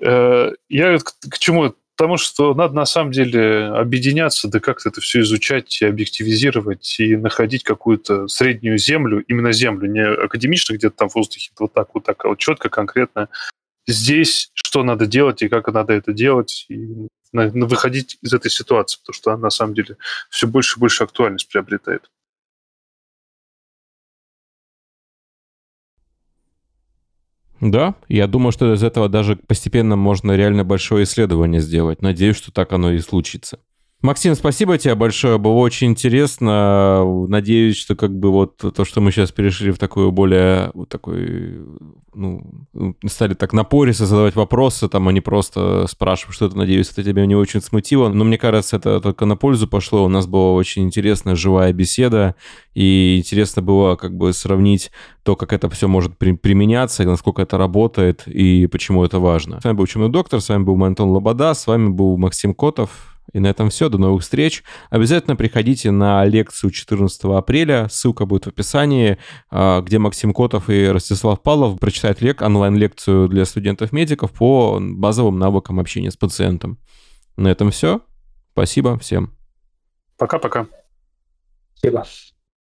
Э, Я к, чему? Потому что надо на самом деле объединяться, да как-то это все изучать и объективизировать, и находить какую-то среднюю землю, именно землю, не академично где-то там в воздухе, вот так, вот так, а вот четко, конкретно здесь, что надо делать и как надо это делать, и выходить из этой ситуации, потому что она на самом деле все больше и больше актуальность приобретает. Да, я думаю, что из этого даже постепенно можно реально большое исследование сделать. Надеюсь, что так оно и случится. Максим, спасибо тебе большое, было очень интересно. Надеюсь, что как бы вот то, что мы сейчас перешли в такую более, вот такой, ну, стали так напористо задавать вопросы, там, а не просто спрашивать что-то, надеюсь, это тебя не очень смутило. Но мне кажется, это только на пользу пошло. У нас была очень интересная живая беседа, и интересно было как бы сравнить то, как это все может при- применяться, насколько это работает, и почему это важно. С вами был Ученый доктор, с вами был Антон Лобода, с вами был Максим Котов. И на этом все. До новых встреч. Обязательно приходите на лекцию 14 апреля. Ссылка будет в описании, а, где Максим Котов и Ростислав Павлов прочитают лек, онлайн-лекцию для студентов-медиков по базовым навыкам общения с пациентом. На этом все. Спасибо всем. Пока-пока. спасибо.